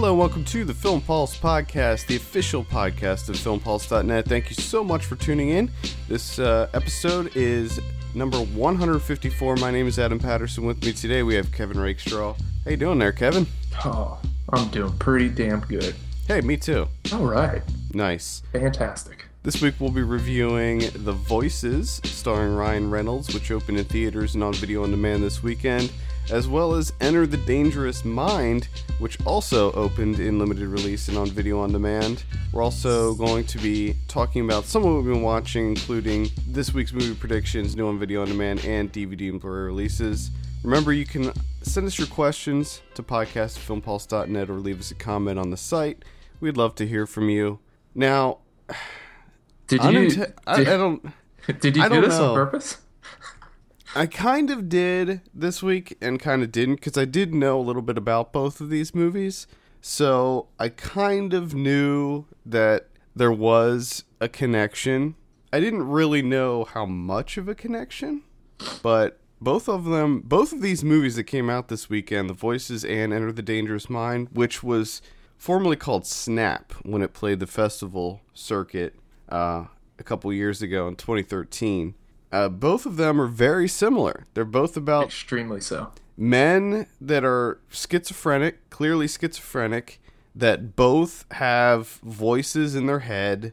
Hello, and welcome to the Film Pulse podcast, the official podcast of FilmPulse.net. Thank you so much for tuning in. This uh, episode is number 154. My name is Adam Patterson. With me today, we have Kevin Rakestraw. How you doing there, Kevin? Oh, I'm doing pretty damn good. Hey, me too. All right, Nice. fantastic. This week we'll be reviewing The Voices, starring Ryan Reynolds, which opened in theaters and on video on demand this weekend, as well as Enter the Dangerous Mind, which also opened in limited release and on video on demand. We're also going to be talking about some of what we've been watching, including this week's movie predictions, new on video on demand, and DVD and Blu-ray releases. Remember, you can send us your questions to podcast@filmpulse.net or leave us a comment on the site. We'd love to hear from you. Now, Did you? Uninte- I, did, I don't. did you do this know. on purpose? I kind of did this week and kind of didn't because I did know a little bit about both of these movies. So I kind of knew that there was a connection. I didn't really know how much of a connection, but both of them, both of these movies that came out this weekend, The Voices and Enter the Dangerous Mind, which was formerly called Snap when it played the festival circuit uh, a couple years ago in 2013. Uh, both of them are very similar. They're both about Extremely so. men that are schizophrenic, clearly schizophrenic, that both have voices in their head,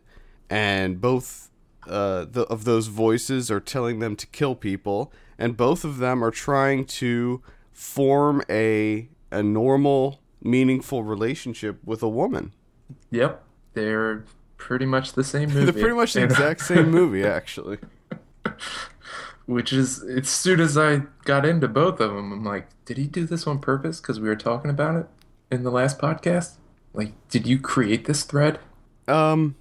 and both uh, the, of those voices are telling them to kill people, and both of them are trying to form a a normal, meaningful relationship with a woman. Yep, they're pretty much the same movie. They're pretty much the exact same movie, actually. Which is, as soon as I got into both of them, I'm like, did he do this on purpose? Because we were talking about it in the last podcast. Like, did you create this thread? Um,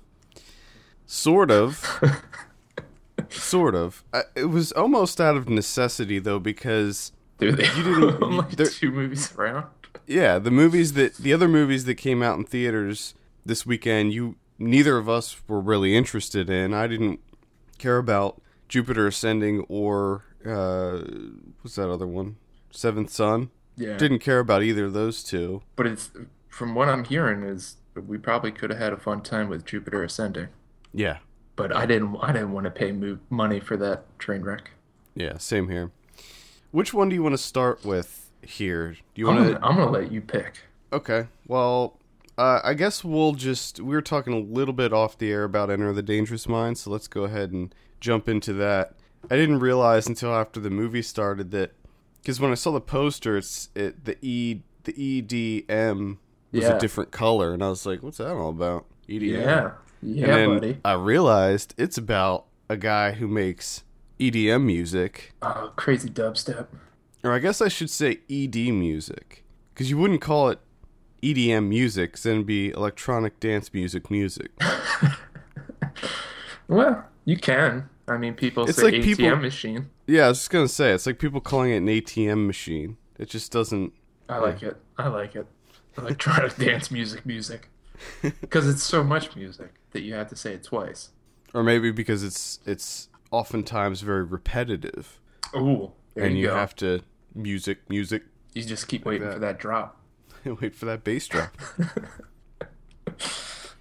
sort of. sort of. I, it was almost out of necessity though, because Do they You didn't- there- two movies around? yeah, the movies that the other movies that came out in theaters this weekend, you neither of us were really interested in. I didn't care about Jupiter Ascending or uh, what's that other one? Seventh Son. Yeah. Didn't care about either of those two. But it's from what I'm hearing is we probably could have had a fun time with Jupiter Ascending. Yeah, But I didn't. I didn't want to pay mo- money for that train wreck. yeah, same here. Which one do you want to start with here? Do you I'm want to? I'm gonna let you pick. Okay. Well, uh, I guess we'll just we were talking a little bit off the air about Enter the Dangerous Mind, so let's go ahead and jump into that. I didn't realize until after the movie started that because when I saw the poster, it's it the E the EDM was Yeah. a different color, and I was like, "What's that all about?" EDM. Yeah, yeah, and then buddy. I realized it's about a guy who makes EDM music, Oh, crazy dubstep. or I guess I should say ED music, because you wouldn't call it EDM music, 'cause then it'd be electronic dance music music. Well, you can. I mean, people It's say like ATM people- machine. Yeah, I was just gonna say it's like people calling it an ATM machine. It just doesn't. I like it. I like it. Electronic dance music, music. Because it's so much music that you have to say it twice. Or maybe because it's it's oftentimes very repetitive, Ooh, and you, you have to music music. you just keep waiting that. for that drop. Wait for that bass drop.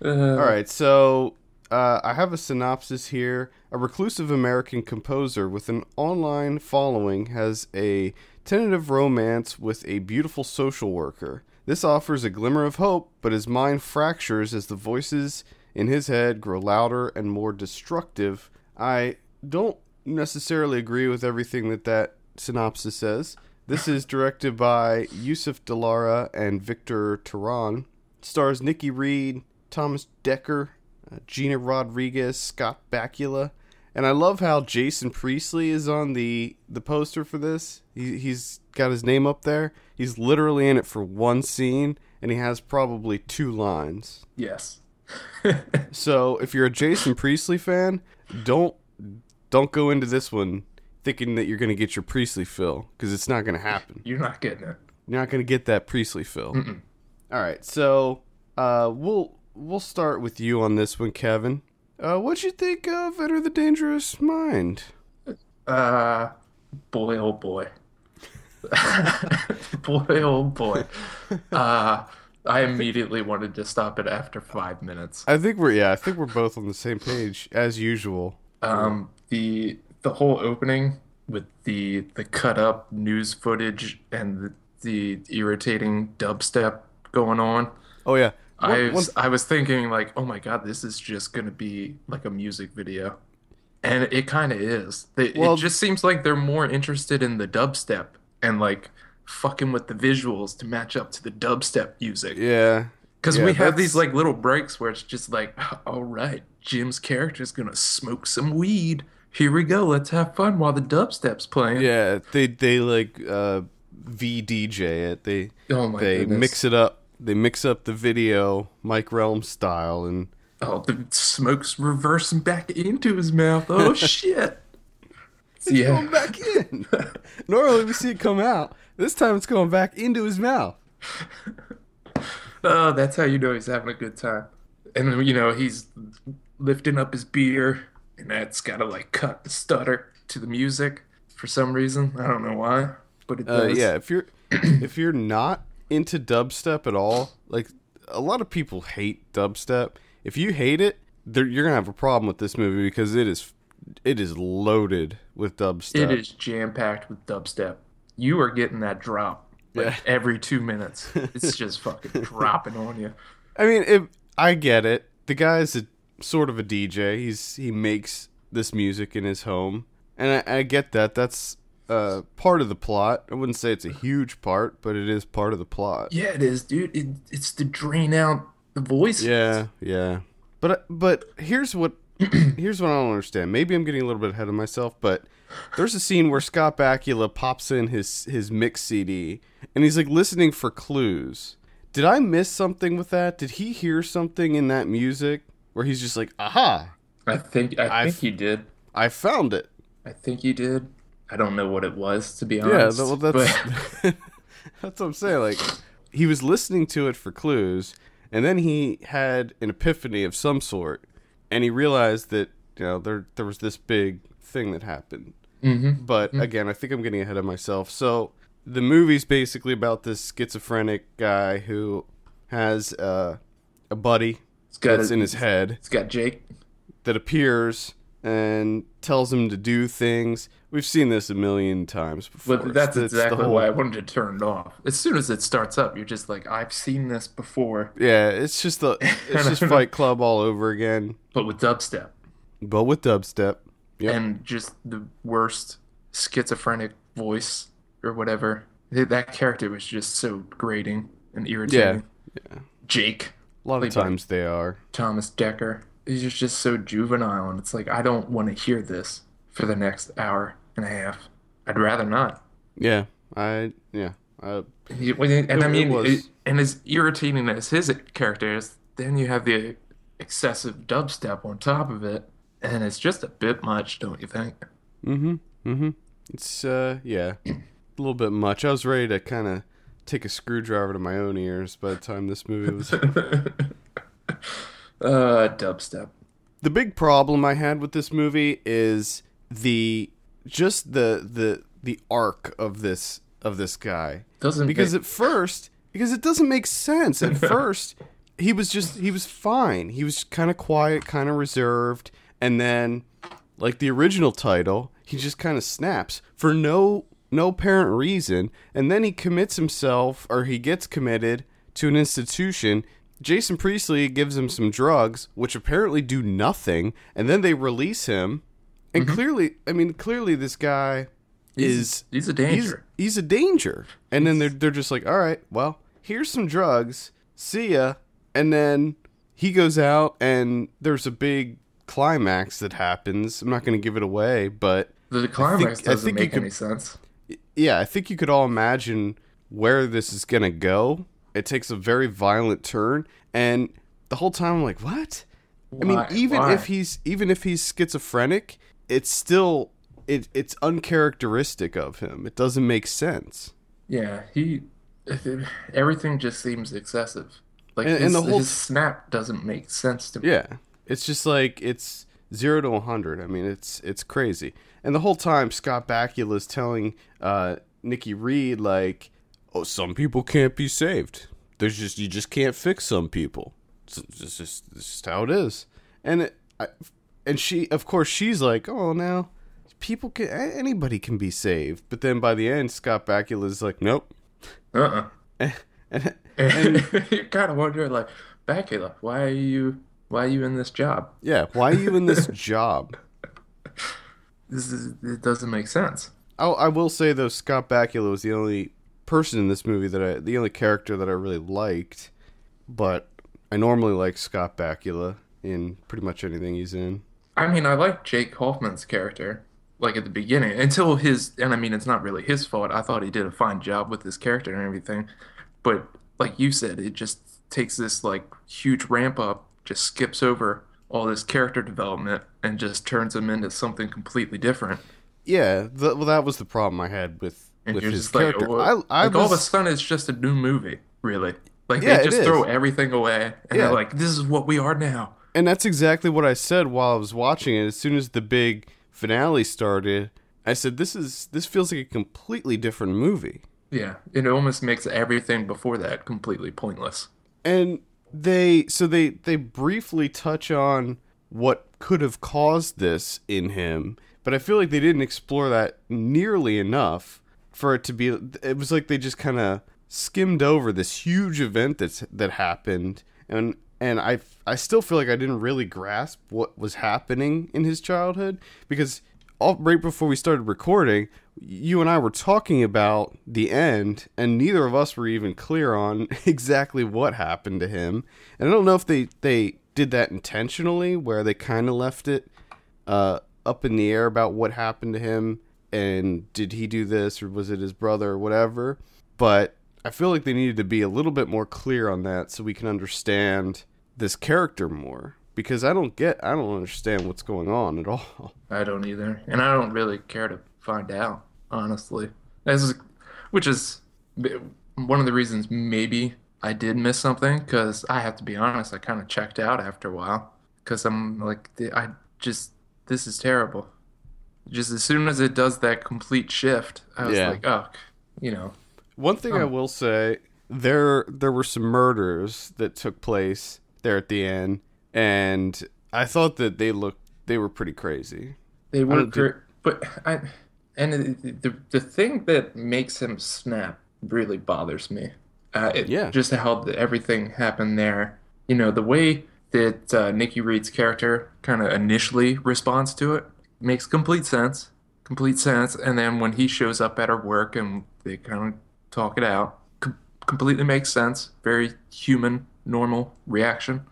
Uh, All right, so uh, I have a synopsis here. A reclusive American composer with an online following has a tentative romance with a beautiful social worker. This offers a glimmer of hope, but his mind fractures as the voices in his head grow louder and more destructive. I don't necessarily agree with everything that that synopsis says. This is directed by Youssef Delara and Victor Teran. Stars Nikki Reed, Thomas Dekker, uh, Gina Rodriguez, Scott Bakula, and I love how Jason Priestley is on the the poster for this. He, he's got his name up there. He's literally in it for one scene, and he has probably two lines. yes. So if you're a Jason Priestley fan, don't don't go into this one thinking that you're going to get your Priestley fill because it's not going to happen. You're not getting it. You're not going to get that Priestley fill. All right, so uh, we'll we'll start with you on this one, Kevin. Uh, what'd you think of Enter the Dangerous Mind? Uh, boy, oh boy. boy, oh boy. Uh, I immediately wanted to stop it after five minutes. I think we're yeah, I think we're both on the same page as usual. Um, the the whole opening with the the cut up news footage and the, the irritating dubstep going on. Oh yeah. I One- one- was, I was thinking like, oh my God, this is just gonna be like a music video, and it kind of is. They, Well- it just seems like they're more interested in the dubstep and like fucking with the visuals to match up to the dubstep music. yeah. Because Yeah, we have that's- these like little breaks where it's just like, all right, Jim's character's gonna smoke some weed. Here we go. Let's have fun while the dubstep's playing. Yeah, they they like uh VDJ it. They Oh my they goodness. mix it up. They mix up the video Mike Relm style and Oh, the smoke's reversing back into his mouth. Oh shit. It's going back in. Normally we see it come out. This time it's going back into his mouth. Oh, that's how you know he's having a good time. And you know, he's lifting up his beer, and that's gotta like cut the stutter to the music for some reason. I don't know why, but it Uh, does. yeah, if you're if you're not into dubstep at all, like a lot of people hate dubstep. If you hate it, you're gonna have a problem with this movie because it is it is loaded with dubstep. It is jam packed with dubstep. You are getting that drop like Yeah. every two minutes. It's just fucking dropping on you. I mean, it, I get it. The guy's a sort of a DJ. He's he makes this music in his home, and I, I get that. That's uh, part of the plot. I wouldn't say it's a huge part, but it is part of the plot. Yeah, it is, dude. It, it's to drain out the voice. Yeah, yeah. But but here's what here's what I don't understand. Maybe I'm getting a little bit ahead of myself, but there's a scene where Scott Bakula pops in his his mix CD and he's like listening for clues. Did I miss something with that? Did he hear something in that music where he's just like, "Aha, I think I I've- think he did. I found it." I think he did. I don't know what it was to be Yeah, honest. th- well, that's but that's what I'm saying. Like he was listening to it for clues, and then he had an epiphany of some sort, and he realized that you know there there was this big thing that happened. Mhm. But again, I think I'm getting ahead of myself. So the movie's basically about this schizophrenic guy who has uh, a buddy it's got that's a- in his head It's got Jake. that appears and tells him to do things. We've seen this a million times before. But that's It's exactly whole- why I wanted to turn it off. As soon as it starts up, you're just like, I've seen this before, Yeah, it's just the it's just Fight Club all over again, but with dubstep. but with dubstep. Yep. and just the worst schizophrenic voice or whatever. That character was just so grating and irritating. Yeah. yeah. Jake, A lot of times they are. Thomas Dekker, he's just, just so juvenile, and it's like I don't want to hear this for the next hour and a half. I'd rather not. Yeah, I yeah. Uh, He- when he- And It- I mean, it- and as irritating as his character is, then you have the excessive dubstep on top of it, and it's just a bit much, don't you think? mm-hmm. Mm-hmm. It's uh yeah, a little bit much. I was ready to kind of take a screwdriver to my own ears by the time this movie was. Uh, dubstep. the big problem I had with this movie is the just the the the arc of this of this guy. Doesn't because make- at first because it doesn't make sense at first he was just he was fine he was kind of quiet kind of reserved and then like the original title he just kind of snaps for no no apparent reason and then he commits himself or he gets committed to an institution jason priestley gives him some drugs which apparently do nothing and then they release him and mm-hmm. clearly i mean clearly this guy is he's a danger. he's a danger. And then they're they're just like, all right, well, here's some drugs. See ya. And then he goes out and there's a big climax that happens. I'm not going to give it away, but the climax think- I doesn't think you make could- any sense. yeah, I think you could all imagine where this is going to go. It takes a very violent turn and the whole time I'm like, what? I mean, even Why? if he's even if he's schizophrenic, it's still it it's uncharacteristic of him. It doesn't make sense. yeah, he everything just seems excessive. Like And- and the whole- his snap doesn't make sense to me. Yeah, it's just like it's zero to hundred. I mean, it's it's crazy. And the whole time, Scott Bakula's telling uh, Nikki Reed like, "Oh, some people can't be saved. there's just you just can't fix some people. It's just, just, it's just how it is. And it, I, and she, of course, she's like, oh, now people can anybody can be saved. But then by the end, Scott Bakula's like, nope. Uh-uh. And, and, And you kind of wonder, like, Bakula, why are you, why are you in this job? yeah, why are you in this job? This is, it doesn't make sense. Oh, I will say though, Scott Bakula was the only person in this movie that I, the only character that I really liked. But I normally like Scott Bakula in pretty much anything he's in. I mean, I like Jake Hoffman's character, like at the beginning, until his, and I mean, it's not really his fault. I thought he did a fine job with his character and everything. But like you said, it just takes this like huge ramp up, just skips over all this character development and just turns him into something completely different. Yeah, th- well, that was the problem I had with And with you're his just like, I, I like all of a sudden, it's just a new movie, really. Like Yeah, they just throw everything away, and Yeah. they're like, "This is what we are now." and that's exactly what I said while I was watching it. As soon as the big finale started, I said, "This is this feels like a completely different movie." Yeah, it almost makes everything before that completely pointless. and they so they they briefly touch on what could have caused this in him but i feel like they didn't explore that nearly enough for it to be it was like they just kind of skimmed over this huge event that's that happened. And and i i still feel like i didn't really grasp what was happening in his childhood because all, right before we started recording you and i were talking about the end and neither of us were even clear on exactly what happened to him. And i don't know if they they did that intentionally where they kind of left it uh, up in the air about what happened to him and did he do this or was it his brother or whatever. But I feel like they needed to be a little bit more clear on that so we can understand this character more because I don't get I don't understand what's going on at all. I don't either, and I don't really care to find out, honestly. Is, which is one of the reasons maybe I did miss something because I have to be honest, I kind of checked out after a while because I'm like, I just this is terrible. Just as soon as it does that complete shift, I was Yeah. like, oh, you know, One thing I Oh. will say, there there were some murders that took place there at the end, and I thought that they looked they were pretty crazy. They were don't but I and the, the the thing that makes him snap really bothers me. Uh, it, Yeah. just how the, everything happened there. You know, the way that uh, Nikki Reed's character kind of initially responds to it makes complete sense, complete sense. And then when he shows up at her work and they kind of talk it out, com- completely makes sense. Very human, normal reaction.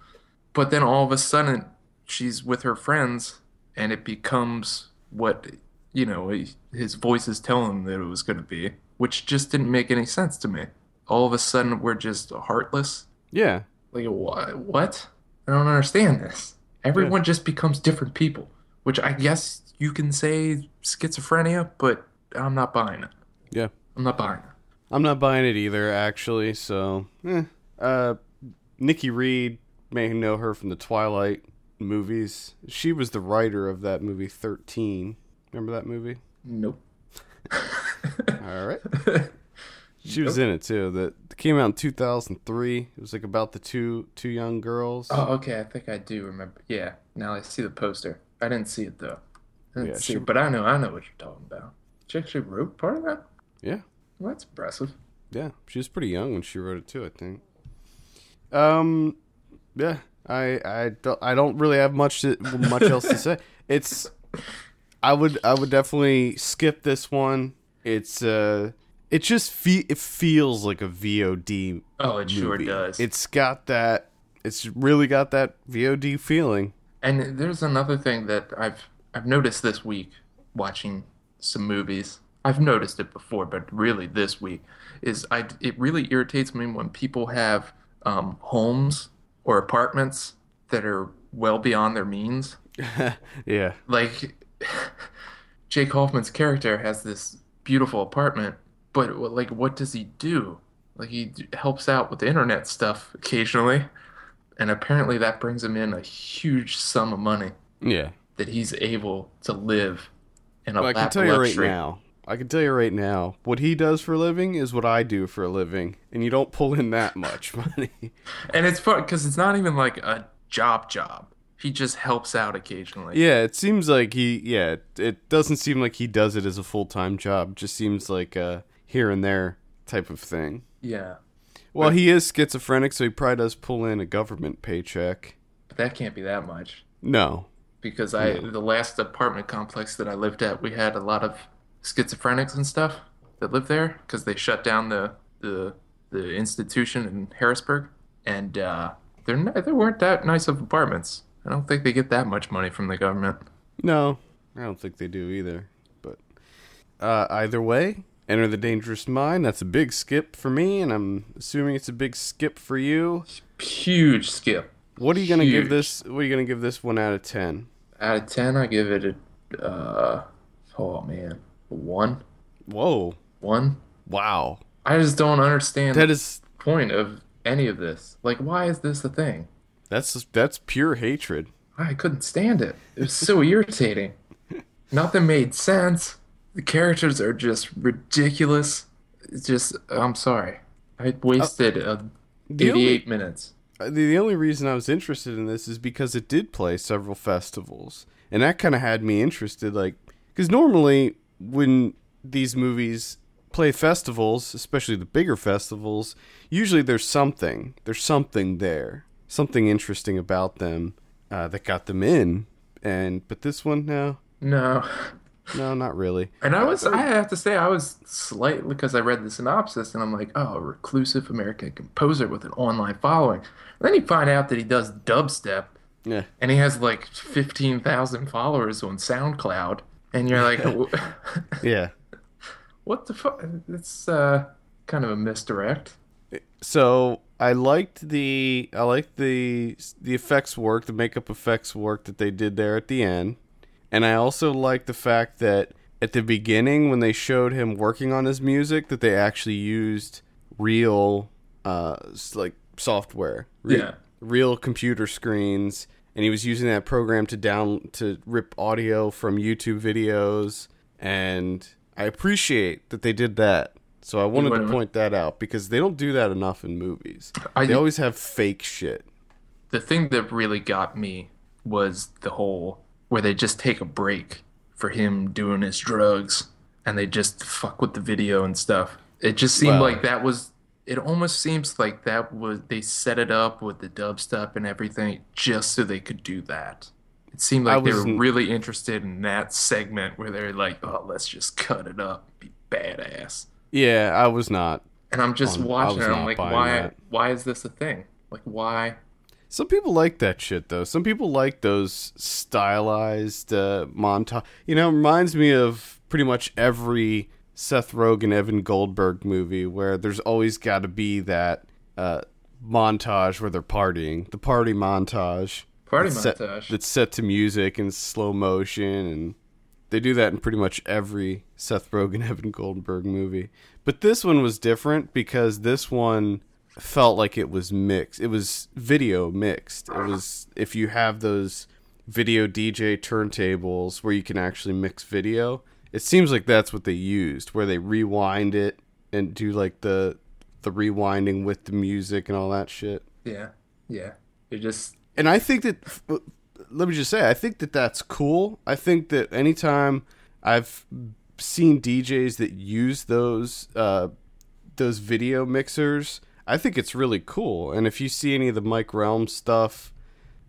But then all of a sudden, she's with her friends, and it becomes what you know his voice is telling him that it was going to be, which just didn't make any sense to me. All of a sudden, we're just heartless. Yeah, Like what? What? I don't understand this. Everyone just becomes different people, which I guess you can say schizophrenia, but I'm not buying it. yeah. I'm not buying it. I'm not buying it either, actually. So, eh. uh, Nikki Reed may know her from the Twilight movies. She was the writer of that movie Thirteen. Remember that movie? Nope. All right. She was in it too. That came out in 2003. It was like about the two two young girls. Oh, okay. I think I do remember. Yeah. Now I see the poster. I didn't see it though. I didn't Yeah, see she- it, but I know. I know what you're talking about. She actually wrote part of that. Yeah. Well, that's impressive. Yeah, she was pretty young when she wrote it too. I think. Um, yeah, I I don't I don't really have much to, much else to say. It's I would I would definitely skip this one. It's uh it just fe- it feels like a VOD. Oh, it sure does. It's got that. It's really got that VOD feeling. And there's another thing that I've I've noticed this week watching some movies. I've noticed it before, but really this week is I it really irritates me when people have um, homes or apartments that are well beyond their means. yeah, Like Jake Hoffman's character has this beautiful apartment, but like what does he do? Like he helps out with the internet stuff occasionally, and apparently that brings him in a huge sum of money yeah. that he's able to live in a Well, I can tell of you right now, I can tell you right now, what he does for a living is what I do for a living, and you don't pull in that much money. And it's fun because it's not even like a job job. He just helps out occasionally. yeah, it seems like he. Yeah, it, it doesn't seem like he does it as a full time job. It just seems like a here and there type of thing. Yeah. Well, he is schizophrenic, so he probably does pull in a government paycheck. But that can't be that much. No. Because I the last apartment complex that I lived at, we had a lot of schizophrenics and stuff that lived there because they shut down the the the institution in Harrisburg, and uh, they're not, they weren't that nice of apartments. I don't think they get that much money from the government. No, I don't think they do either. But uh, either way, Enter the Dangerous Mind. That's a big skip for me, and I'm assuming it's a big skip for you. Huge skip. What are you gonna give this? What are you gonna give this one out of ten? Out of ten, I give it a uh, oh man, a one, Whoa! one. Wow! I just don't understand That the point of any of this. Like, why is this a thing? that's that's pure hatred. I couldn't stand it. It was so irritating. Nothing made sense. The characters are just ridiculous. It's just, I'm sorry. I wasted uh, The 88 minutes. Uh, The, the only reason I was interested in this is because it did play several festivals, and that kind of had me interested. Like, because normally when these movies play festivals, especially the bigger festivals, usually there's something. There's something there, something interesting about them uh, that got them in. And but this one, no, No. No, not really. And I was, I have to say, I was slightly, because I read the synopsis and I'm like, oh, a reclusive American composer with an online following. then you find out that he does dubstep Yeah, and he has like 15,000 followers on SoundCloud. And you're like, yeah. what the fuck? It's uh, kind of a misdirect. so I liked the I liked the the effects work, the makeup effects work that they did there at the end, and I also like the fact that at the beginning when they showed him working on his music, that they actually used real uh like software, Re- Yeah. real computer screens, and he was using that program to down to rip audio from YouTube videos, and I appreciate that they did that. So I wanted to point that out because they don't do that enough in movies. I- they always have fake shit. The thing that really got me was the whole where they just take a break for him doing his drugs and they just fuck with the video and stuff. It just seemed Well- like that was it almost seems like that was they set it up with the dubstep and everything just so they could do that. It seemed like they were really interested in that segment where they're like, "Oh, let's just cut it up, be badass." Yeah, I was not. And I'm just I watching it. I'm like, why? that. Why is this a thing? Like, why? Some people like that shit though. Some people like those stylized uh, montage. You know, it reminds me of pretty much every Seth Rogen, Evan Goldberg movie where there's always got to be that uh, montage where they're partying, the party montage. Party that's set- montage. that's set to music and slow motion, and they do that in pretty much every Seth Rogen, Evan Goldberg movie. But this one was different because this one felt like it was mixed. It was video mixed. It was if you have those video DJ turntables where you can actually mix video. It seems like that's what they used, where they rewind it and do like the the rewinding with the music and all that shit. Yeah, yeah. It just And I think that let me just say, I think that that's cool. I think that anytime I've seen DJs that use those uh, those video mixers, I think it's really cool. And if you see any of the Mike Relm stuff,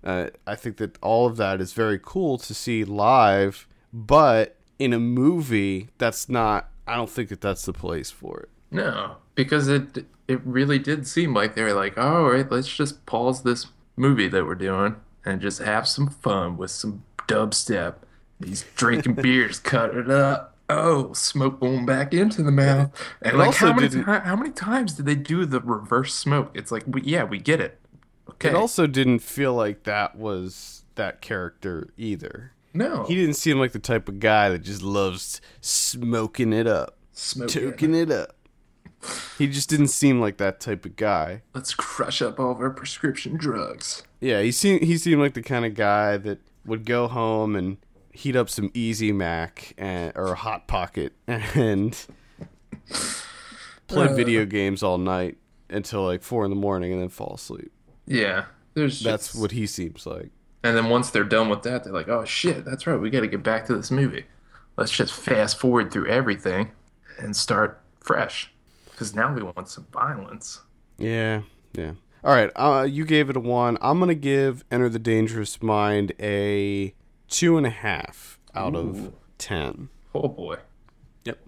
uh, I think that all of that is very cool to see live. But in a movie, that's not. I don't think that that's the place for it. no, because it it really did seem like they were like, all right, let's just pause this movie that we're doing and just have some fun with some dubstep. He's drinking beers, cut it up. Oh, smoke going back into the mouth. And It like, also how many didn't- how many times did they do the reverse smoke? It's like, we, yeah, we get it. Okay. It also didn't feel like that was that character either. no, He didn't seem like the type of guy that just loves smoking it up, smoking. it up. He just didn't seem like that type of guy. Let's crush up all of our prescription drugs. Yeah, he seemed he seemed like the kind of guy that would go home and heat up some Easy Mac and, or Hot Pocket and play Uh. video games all night until like four in the morning and then fall asleep. Yeah. There's That's just- what he seems like. And then once they're done with that, they're like, "Oh shit, that's right. We got to get back to this movie. Let's just fast forward through everything and start fresh, because now we want some violence." Yeah, yeah. All right, uh, you gave it a one. I'm gonna give Enter the Dangerous Mind a two and a half out of Ooh. ten. Oh boy. Yep.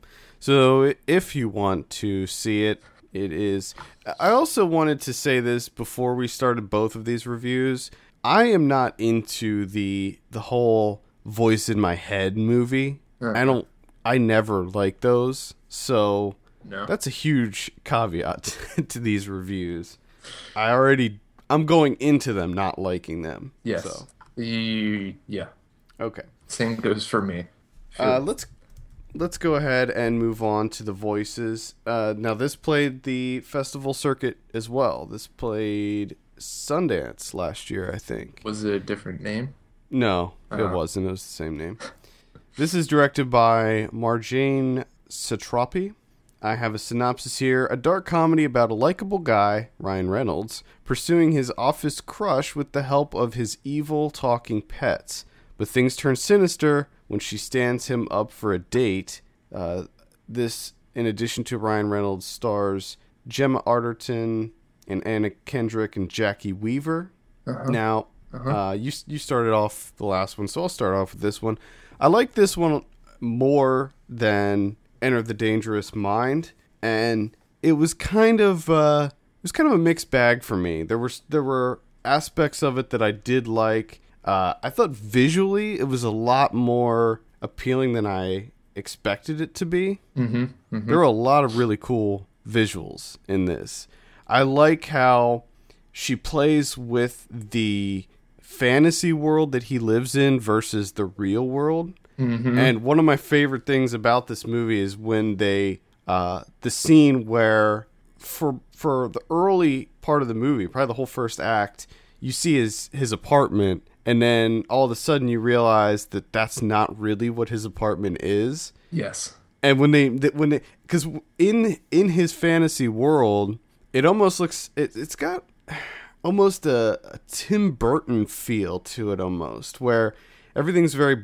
So if you want to see it, it is. I also wanted to say this before we started both of these reviews. I am not into the the whole voice in my head movie. I don't. I never like those. So No. that's a huge caveat to these reviews. I already. I'm going into them not liking them. yes. So You- yeah. Okay. Same goes for me. Uh, let's let's go ahead and move on to the voices. Uh, now, this played the festival circuit as well. This played Sundance last year, I think. Was it a different name? No, it Uh-huh. wasn't. It was the same name. this is directed by Marjane Satrapi. I have a synopsis here. A dark comedy about a likable guy, Ryan Reynolds, pursuing his office crush with the help of his evil talking pets. But things turn sinister when she stands him up for a date. Uh, this, in addition to Ryan Reynolds, stars Gemma Arterton and Anna Kendrick and Jacki Weaver. Now, uh, you you started off the last one, so I'll start off with this one. I like this one more than Enter the Dangerous Mind, and it was kind of uh, it was kind of a mixed bag for me. There were there were aspects of it that I did like. Uh, I thought visually it was a lot more appealing than I expected it to be. Mm-hmm. There are a lot of really cool visuals in this. I like how she plays with the fantasy world that he lives in versus the real world. Mm-hmm. And one of my favorite things about this movie is when they uh, the scene where for for the early part of the movie, probably the whole first act, you see his his apartment and then all of a sudden you realize that that's not really what his apartment is Yes. and when they when they because in in his fantasy world it almost looks it, it's got almost a, a tim burton feel to it almost where everything's very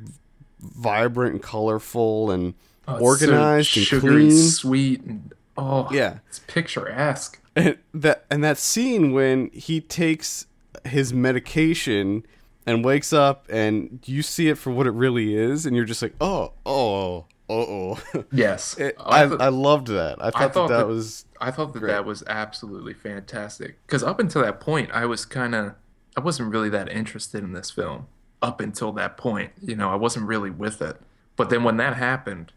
vibrant and colorful and Oh, it's so organized and sugary, clean sweet, and oh Yeah. it's picturesque. and that and that scene when he takes his medication and wakes up and you see it for what it really is and you're just like oh oh oh oh Yes, It, oh, I, thought- I loved that. I thought, thought that, that was I thought that that was absolutely fantastic. Because up until that point, I was kind of, I wasn't really that interested in this film. Up until that point, you know, I wasn't really with it. But then when that happened,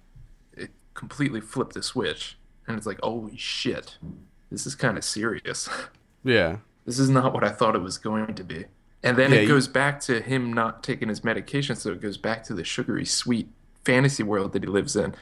it completely flipped the switch, and it's like, holy shit, this is kind of serious. yeah this is not what I thought it was going to be. And then Yeah, it you- goes back to him not taking his medication, so it goes back to the sugary sweet fantasy world that he lives in.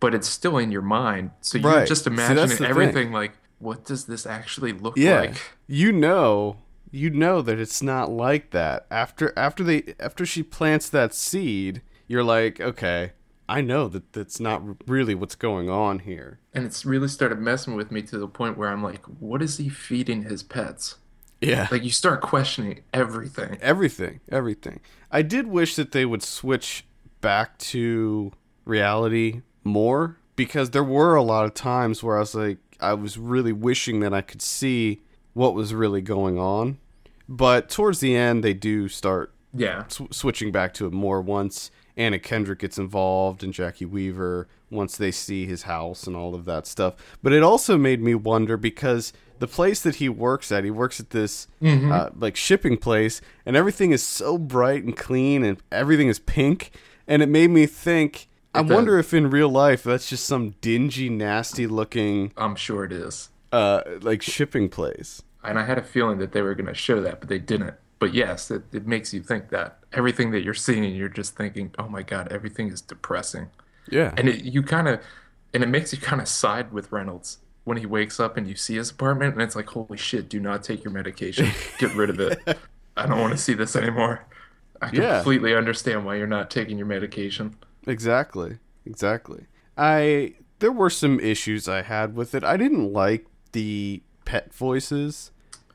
But it's still in your mind, so you're Right. just See, that's imagining the thing. everything like, what does this actually look yeah. like? You know, you know that it's not like that. After after they after she plants that seed, you're like, okay, I know that that's not really what's going on here. And it's really started messing with me to the point where I'm like, what is he feeding his pets? Yeah. Like you start questioning everything. everything, everything. I did wish that they would switch back to reality more because there were a lot of times where I was like, I was really wishing that I could see what was really going on. But towards the end, they do start Yeah. sw- switching back to it more once Anna Kendrick gets involved and Jacki Weaver once they see his house and all of that stuff. But it also made me wonder because the place that he works at, he works at this uh, like shipping place, and everything is so bright and clean, and everything is pink, and it made me think. I It wonder if in real life that's just some dingy, nasty looking I'm sure it is. uh, like shipping place. And I had a feeling that they were going to show that, but they didn't. But yes, it, it makes you think that everything that you're seeing, you're just thinking, oh my God, everything is depressing. Yeah, And it, you kind of, and it makes you kind of side with Reynolds when he wakes up and you see his apartment, and it's like, holy shit, do not take your medication. Get rid of it. I don't want to see this anymore. I Yeah. completely understand why you're not taking your medication. Exactly. Exactly. I there were some issues I had with it. I didn't like the pet voices.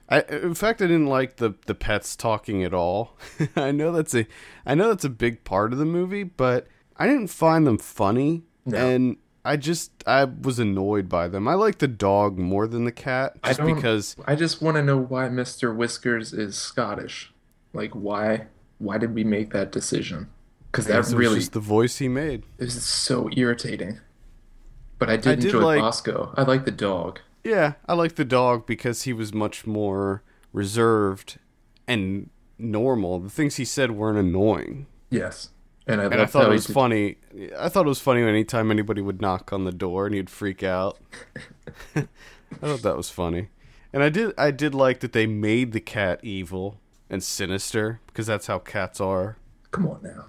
I in fact I didn't like the the pets talking at all. I know that's a I know that's a big part of the movie, but I didn't find them funny No. and I just I was annoyed by them. I like the dog more than the cat I just don't- because I just want to know why Mr. Whiskers is Scottish. Like why why did we make that decision? Because that it was really the voice he made. this is so irritating. But I did, did enjoy like- Bosco. I like the dog. Yeah, I like the dog because he was much more reserved and normal. The things he said weren't annoying. Yes. And I, And I thought it was did- funny. I thought it was funny anytime anybody would knock on the door and he'd freak out. I thought that was funny. And I did I did like that they made the cat evil and sinister because that's how cats are. Come on now.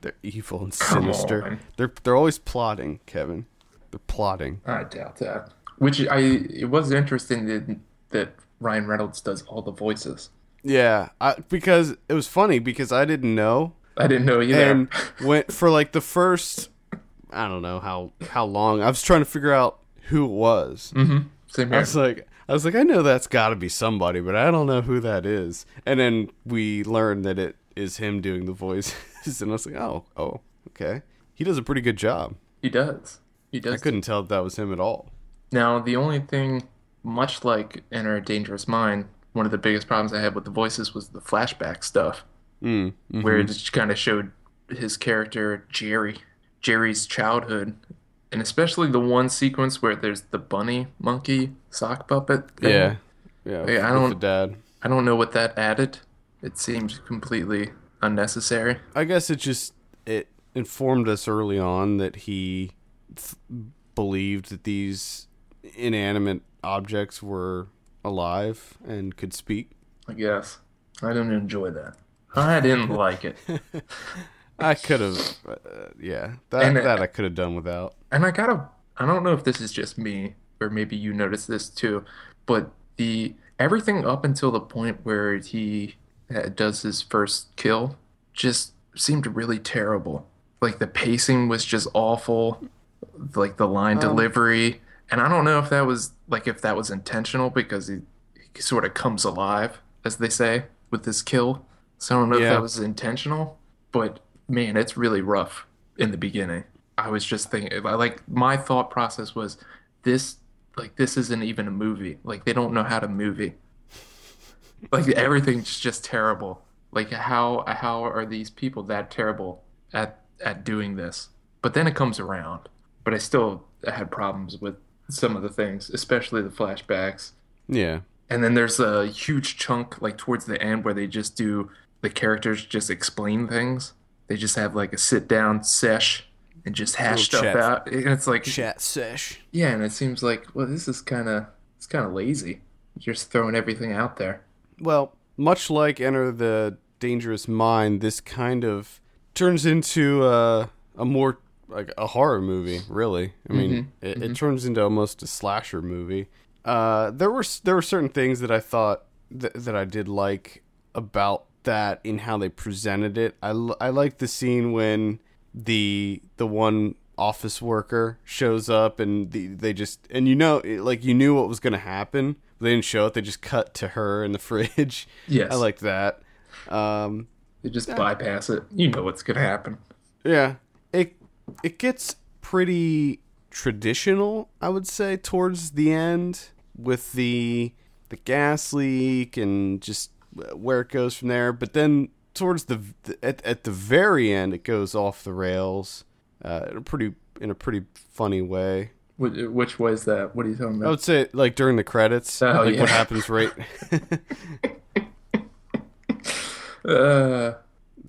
They're evil and sinister. They're they're always plotting, Kevin. They're plotting. I doubt that. Which I it was interesting that that Ryan Reynolds does all the voices. Yeah, I, because it was funny because I didn't know I didn't know either. and went for like the first I don't know how how long I was trying to figure out who it was. hmm Same I was like I was like I know that's got to be somebody, but I don't know who that is. And then we learned that it is him doing the voices, and I was like, oh, oh, okay. He does a pretty good job. He does. He does. I couldn't tell if that was him at all. Now, the only thing, much like Enter a Dangerous Mind, one of the biggest problems I had with the voices was the flashback stuff, Mm, mhm. where it just kind of showed his character, Jerry, Jerry's childhood. And especially the one sequence where there's the bunny monkey sock puppet. Thing. yeah, yeah. Hey, I don't- dad. I don't know what that added. It seemed completely unnecessary. I guess it just it informed us early on that he th- believed that these inanimate objects were alive and could speak. I guess. I didn't enjoy that. I didn't like it. I could have, uh, yeah, that And, uh, that I could have done without. And I gotta, I don't know if this is just me, or maybe you noticed this too, but the everything up until the point where he uh, does his first kill just seemed really terrible. Like the pacing was just awful, like the line Um, delivery, and I don't know if that was like if that was intentional because he, he sort of comes alive, as they say, with this kill. So I don't know if that was intentional, but man, it's really rough in the beginning. I was just thinking, like, my thought process was this, like, this isn't even a movie. Like, they don't know how to movie. Like, everything's just terrible. Like, how how are these people that terrible at at doing this? But then it comes around. But I still had problems with some of the things, especially the flashbacks. Yeah, And then there's a huge chunk like towards the end where they just do the characters just explain things. They just have like a sit down sesh and just hash stuff chat. out. And it's like chat sesh. yeah, and it seems like well this is kind of it's kind of lazy. Just throwing everything out there. Well, much like Enter the Dangerous Mind, this kind of turns into uh, a more like a horror movie. Really, I mean, it, it turns into almost a slasher movie. Uh, there were there were certain things that I thought th- that I did like about that in how they presented it. I, l- I like the scene when the the one office worker shows up and the, they just and you know like you knew what was going to happen. They didn't show it. They just cut to her in the fridge. Yes. I liked that. Um, They just bypass it. You know what's gonna happen. yeah, it it gets pretty traditional, I would say, towards the end with the the gas leak and just where it goes from there. But then towards the at at the very end, it goes off the rails uh, in a pretty in a pretty funny way. Which, is that? What are you talking about? I would say like during the credits, Oh, like yeah. what happens right. Uh,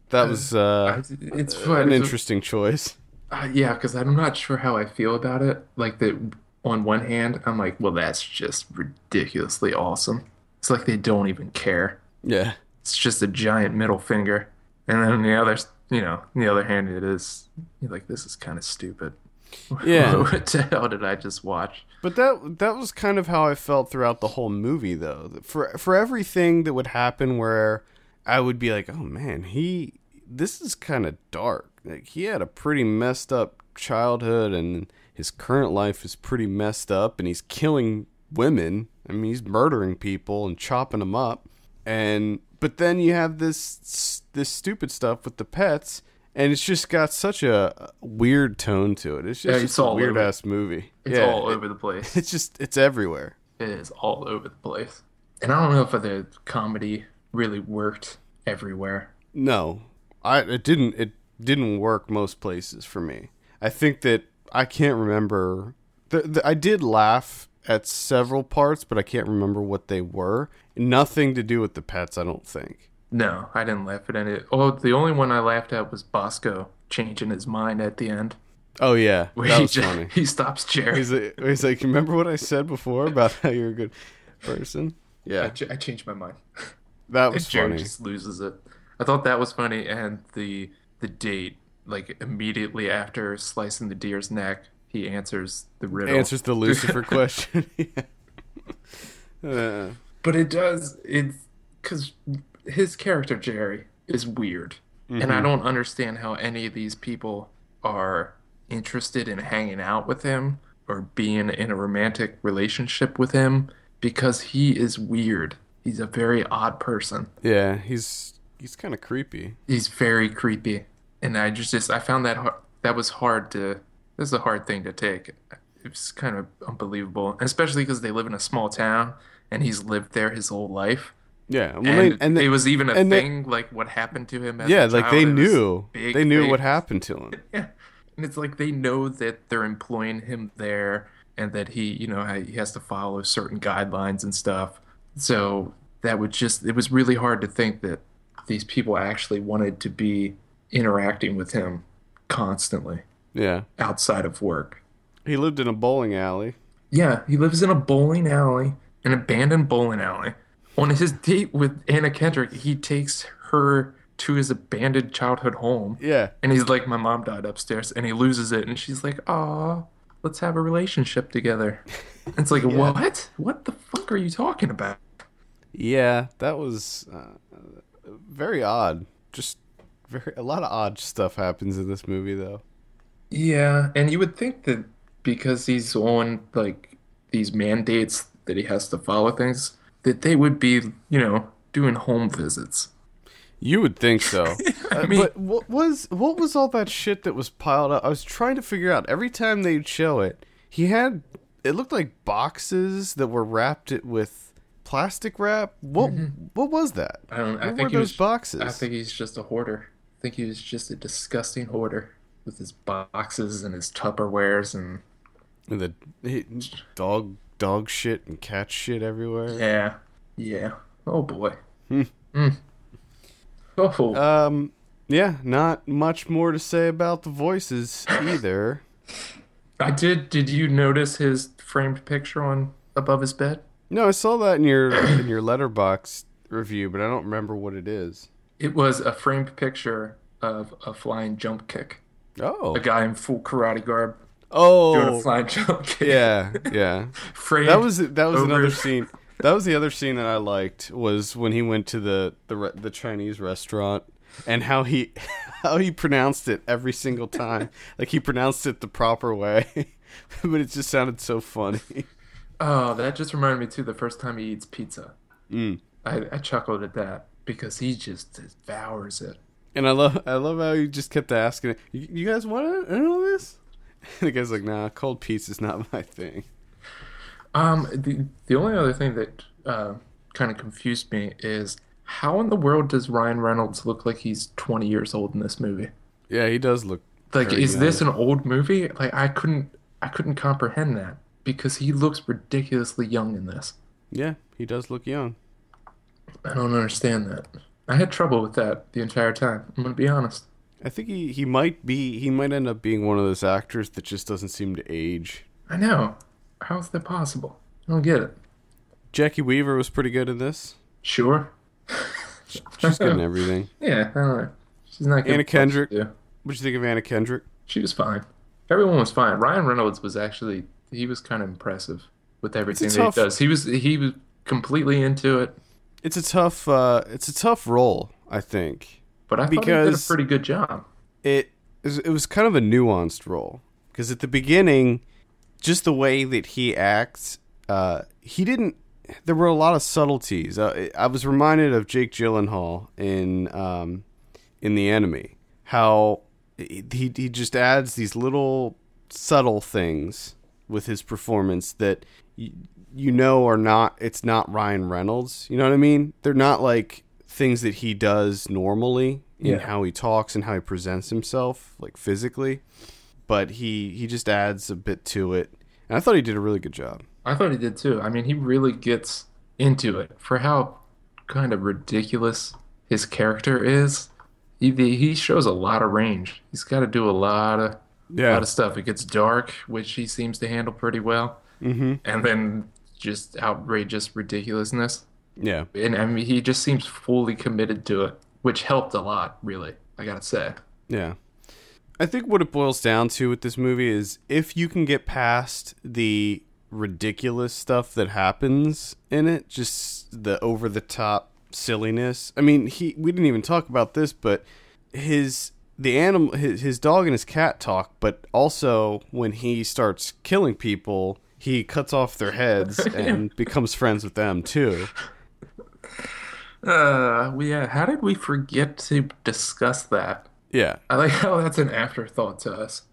that was uh, it's an fun. interesting choice. Uh, yeah, because I'm not sure how I feel about it. Like that, on one hand, I'm like, well, that's just ridiculously awesome. It's like they don't even care. Yeah. It's just a giant middle finger, and then the other, you know, the other hand, it is you're like this is kind of stupid. Yeah. what the hell did I just watch? But that that was kind of how I felt throughout the whole movie, though. For for everything that would happen, where I would be like, oh man, he this is kind of dark. Like he had a pretty messed up childhood, and his current life is pretty messed up, and he's killing women. I mean, he's murdering people and chopping them up, and but then you have this this stupid stuff with the pets. And it's just got such a weird tone to it. It's just, Yeah, it's a weird over. ass movie. It's yeah, all over the place. it's just it's everywhere. It is all over the place. And I don't know if the comedy really worked everywhere. No, I it didn't it didn't work most places for me. I think that I can't remember. The, the, I did laugh at several parts, but I can't remember what they were. Nothing to do with the pets, I don't think. No, I didn't laugh at any. Oh, the only one I laughed at was Bosco changing his mind at the end. Oh yeah, Where that he, was just, funny. he stops Jerry. He's like, he's like, remember what I said before about how you're a good person? I, Yeah, ch- I changed my mind. that was Jerry funny. just loses it. I thought that was funny, and the the date, like immediately after slicing the deer's neck, he answers the riddle. Answers the Lucifer question. yeah. Uh, But it does it's because his character Jerry is weird, and Mm-hmm. I don't understand how any of these people are interested in hanging out with him or being in a romantic relationship with him because he is weird. He's a very odd person. yeah, he's he's kind of creepy. He's very creepy, and I just just I found that hard, that was hard to. This is a hard thing to take. It's kind of unbelievable, especially because they live in a small town, and he's lived there his whole life. Yeah, well, And, they, and they, it was even a and they- thing, like what happened to him. Yeah, like they knew they knew thing. what happened to him. Yeah, and it's like they know that they're employing him there, and that he, you know, he has to follow certain guidelines and stuff. So that would just it was really hard to think that these people actually wanted to be interacting with him constantly Yeah, outside of work. he lived in a bowling alley. Yeah, he lives in a bowling alley, an abandoned bowling alley. On his date with Anna Kendrick, he takes her to his abandoned childhood home. Yeah, And he's like, My mom died upstairs. And he loses it. And she's like, Aw, let's have a relationship together. And it's like, What? What the fuck are you talking about? yeah, that was uh, very odd. Just very a lot of odd stuff happens in this movie, though. Yeah. And you would think that because he's on like these mandates that he has to follow things, that they would be, you know, doing home visits. You would think so. I mean- but what was what was all that shit that was piled up? I was trying to figure out. Every time they'd show it, he had it looked like boxes that were wrapped it with plastic wrap. What mm-hmm. what was that? I don't I think were those was boxes? I think he's just a hoarder. I think he was just a disgusting hoarder with his boxes and his Tupperwares and And the he- dog dog shit and cat shit everywhere. yeah, yeah. Oh boy. Mm. Oh, Um yeah, not much more to say about the voices either. I did. Did you notice his framed picture on above his bed? No, I saw that in your in your Letterboxd review, but I don't remember what it is. It was a framed picture of a flying jump kick. Oh. A guy in full karate garb doing a Oh. flying jump kick. Yeah, yeah. That was that was over- another scene. That was the other scene that I liked was when he went to the the the Chinese restaurant and how he how he pronounced it every single time. like he pronounced it the proper way, but it just sounded so funny. Oh, that just reminded me too. The first time he eats pizza, Mm. I, I chuckled at that because he just devours it. And I love I love how he just kept asking, "You, you guys want to know this?" The guy's like, "Nah, cold pizza's not my thing." Um, the the only other thing that uh, kind of confused me is how in the world does Ryan Reynolds look like he's 20 years old in this movie? Yeah, he does look Like, is young. this an old movie? Like, I couldn't I couldn't comprehend that because he looks ridiculously young in this. Yeah, he does look young. I don't understand that. I had trouble with that the entire time. I'm gonna be honest. I think he, he might be he might end up being one of those actors that just doesn't seem to age. I know. How is that possible? I don't get it. Jacki Weaver was pretty good in this. Sure. She's good in everything. Yeah, I don't know. She's not good. Anna Kendrick. do. What'd you think of Anna Kendrick? She was fine. Everyone was fine. Ryan Reynolds was actually he was kind of impressive with everything that tough- he does. He was he was completely into it. it's a tough uh, it's a tough role, I think. But I thought he did a pretty good job. It is it was kind of a nuanced role because at the beginning, just the way that he acts, uh, he didn't. There were a lot of subtleties. Uh, I was reminded of Jake Gyllenhaal in um, in The Enemy, how he he just adds these little subtle things with his performance that y- you know are not it's not Ryan Reynolds. You know what I mean? They're not like things that he does normally in Yeah. how he talks and how he presents himself like physically, but he he just adds a bit to it. And I thought he did a really good job. I thought he did too. I mean, he really gets into it for how kind of ridiculous his character is. He he shows a lot of range. He's got to do a lot of Yeah. lot of stuff. It gets dark, which he seems to handle pretty well, Mm-hmm. and then just outrageous ridiculousness. Yeah. And I mean, he just seems fully committed to it, which helped a lot, really. I gotta say. Yeah. I think what it boils down to with this movie is if you can get past the ridiculous stuff that happens in it, just the over the top silliness. I mean, he we didn't even talk about this, but his the animal his, his dog and his cat talk, but also when he starts killing people, he cuts off their heads and becomes friends with them too. Uh, we, yeah. How did we forget to discuss that? Yeah. I like how that's an afterthought to us.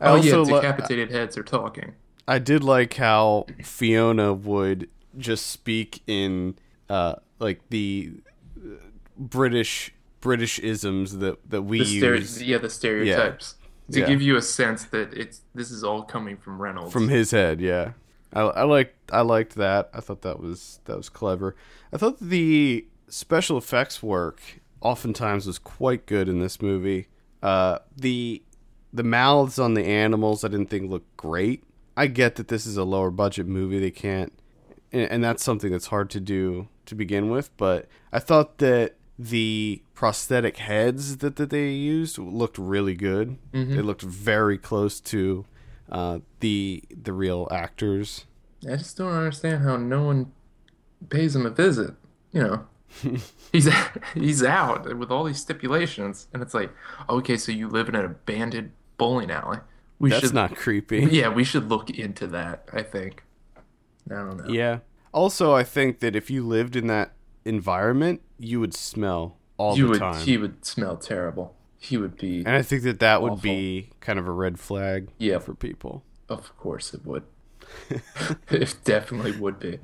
I oh yeah, decapitated heads are talking. I did like how Fiona would just speak in uh like the uh, British British isms that that we stere- use yeah, the stereotypes to Yeah. give you a sense that it's this is all coming from Reynolds. from his head. Yeah, I, I liked I liked that. I thought that was that was clever. I thought the special effects work oftentimes was quite good in this movie. Uh, the the mouths on the animals I didn't think looked great. I get that this is a lower budget movie; they can't, and, and that's something that's hard to do to begin with. But I thought that the prosthetic heads that, that they used looked really good. They looked very close to uh, the the real actors. I just don't understand how no one pays him a visit. You know, he's he's out with all these stipulations, and it's like, okay, so you live in an abandoned bowling alley. We That's should not creepy. Yeah, we should look into that. I think. I don't know. Yeah. Also, I think that if you lived in that environment, you would smell all you the would. time. He would smell terrible. He would be. and I think that that would be kind of a red flag Yeah. for people. Of course, it would. it definitely would be.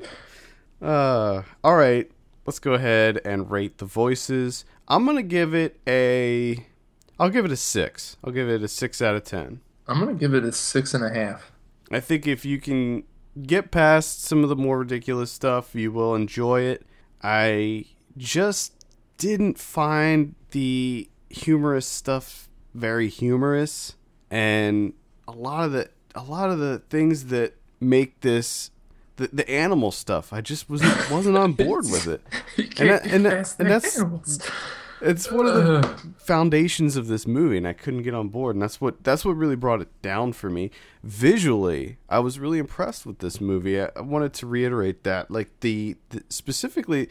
Uh, all right. Let's go ahead and rate the voices. I'm gonna give it a. I'll give it a six. I'll give it a six out of ten. I'm gonna give it a six and a half. I think if you can get past some of the more ridiculous stuff, you will enjoy it. I just didn't find the humorous stuff very humorous, and a lot of the a lot of the things that make this the, the animal stuff. I just wasn't wasn't on board with it. That- and that- and that's- animals. It's one of the foundations of this movie, and I couldn't get on board. And that's what that's what really brought it down for me. Visually, I was really impressed with this movie. I, I wanted to reiterate that, like the, the specifically,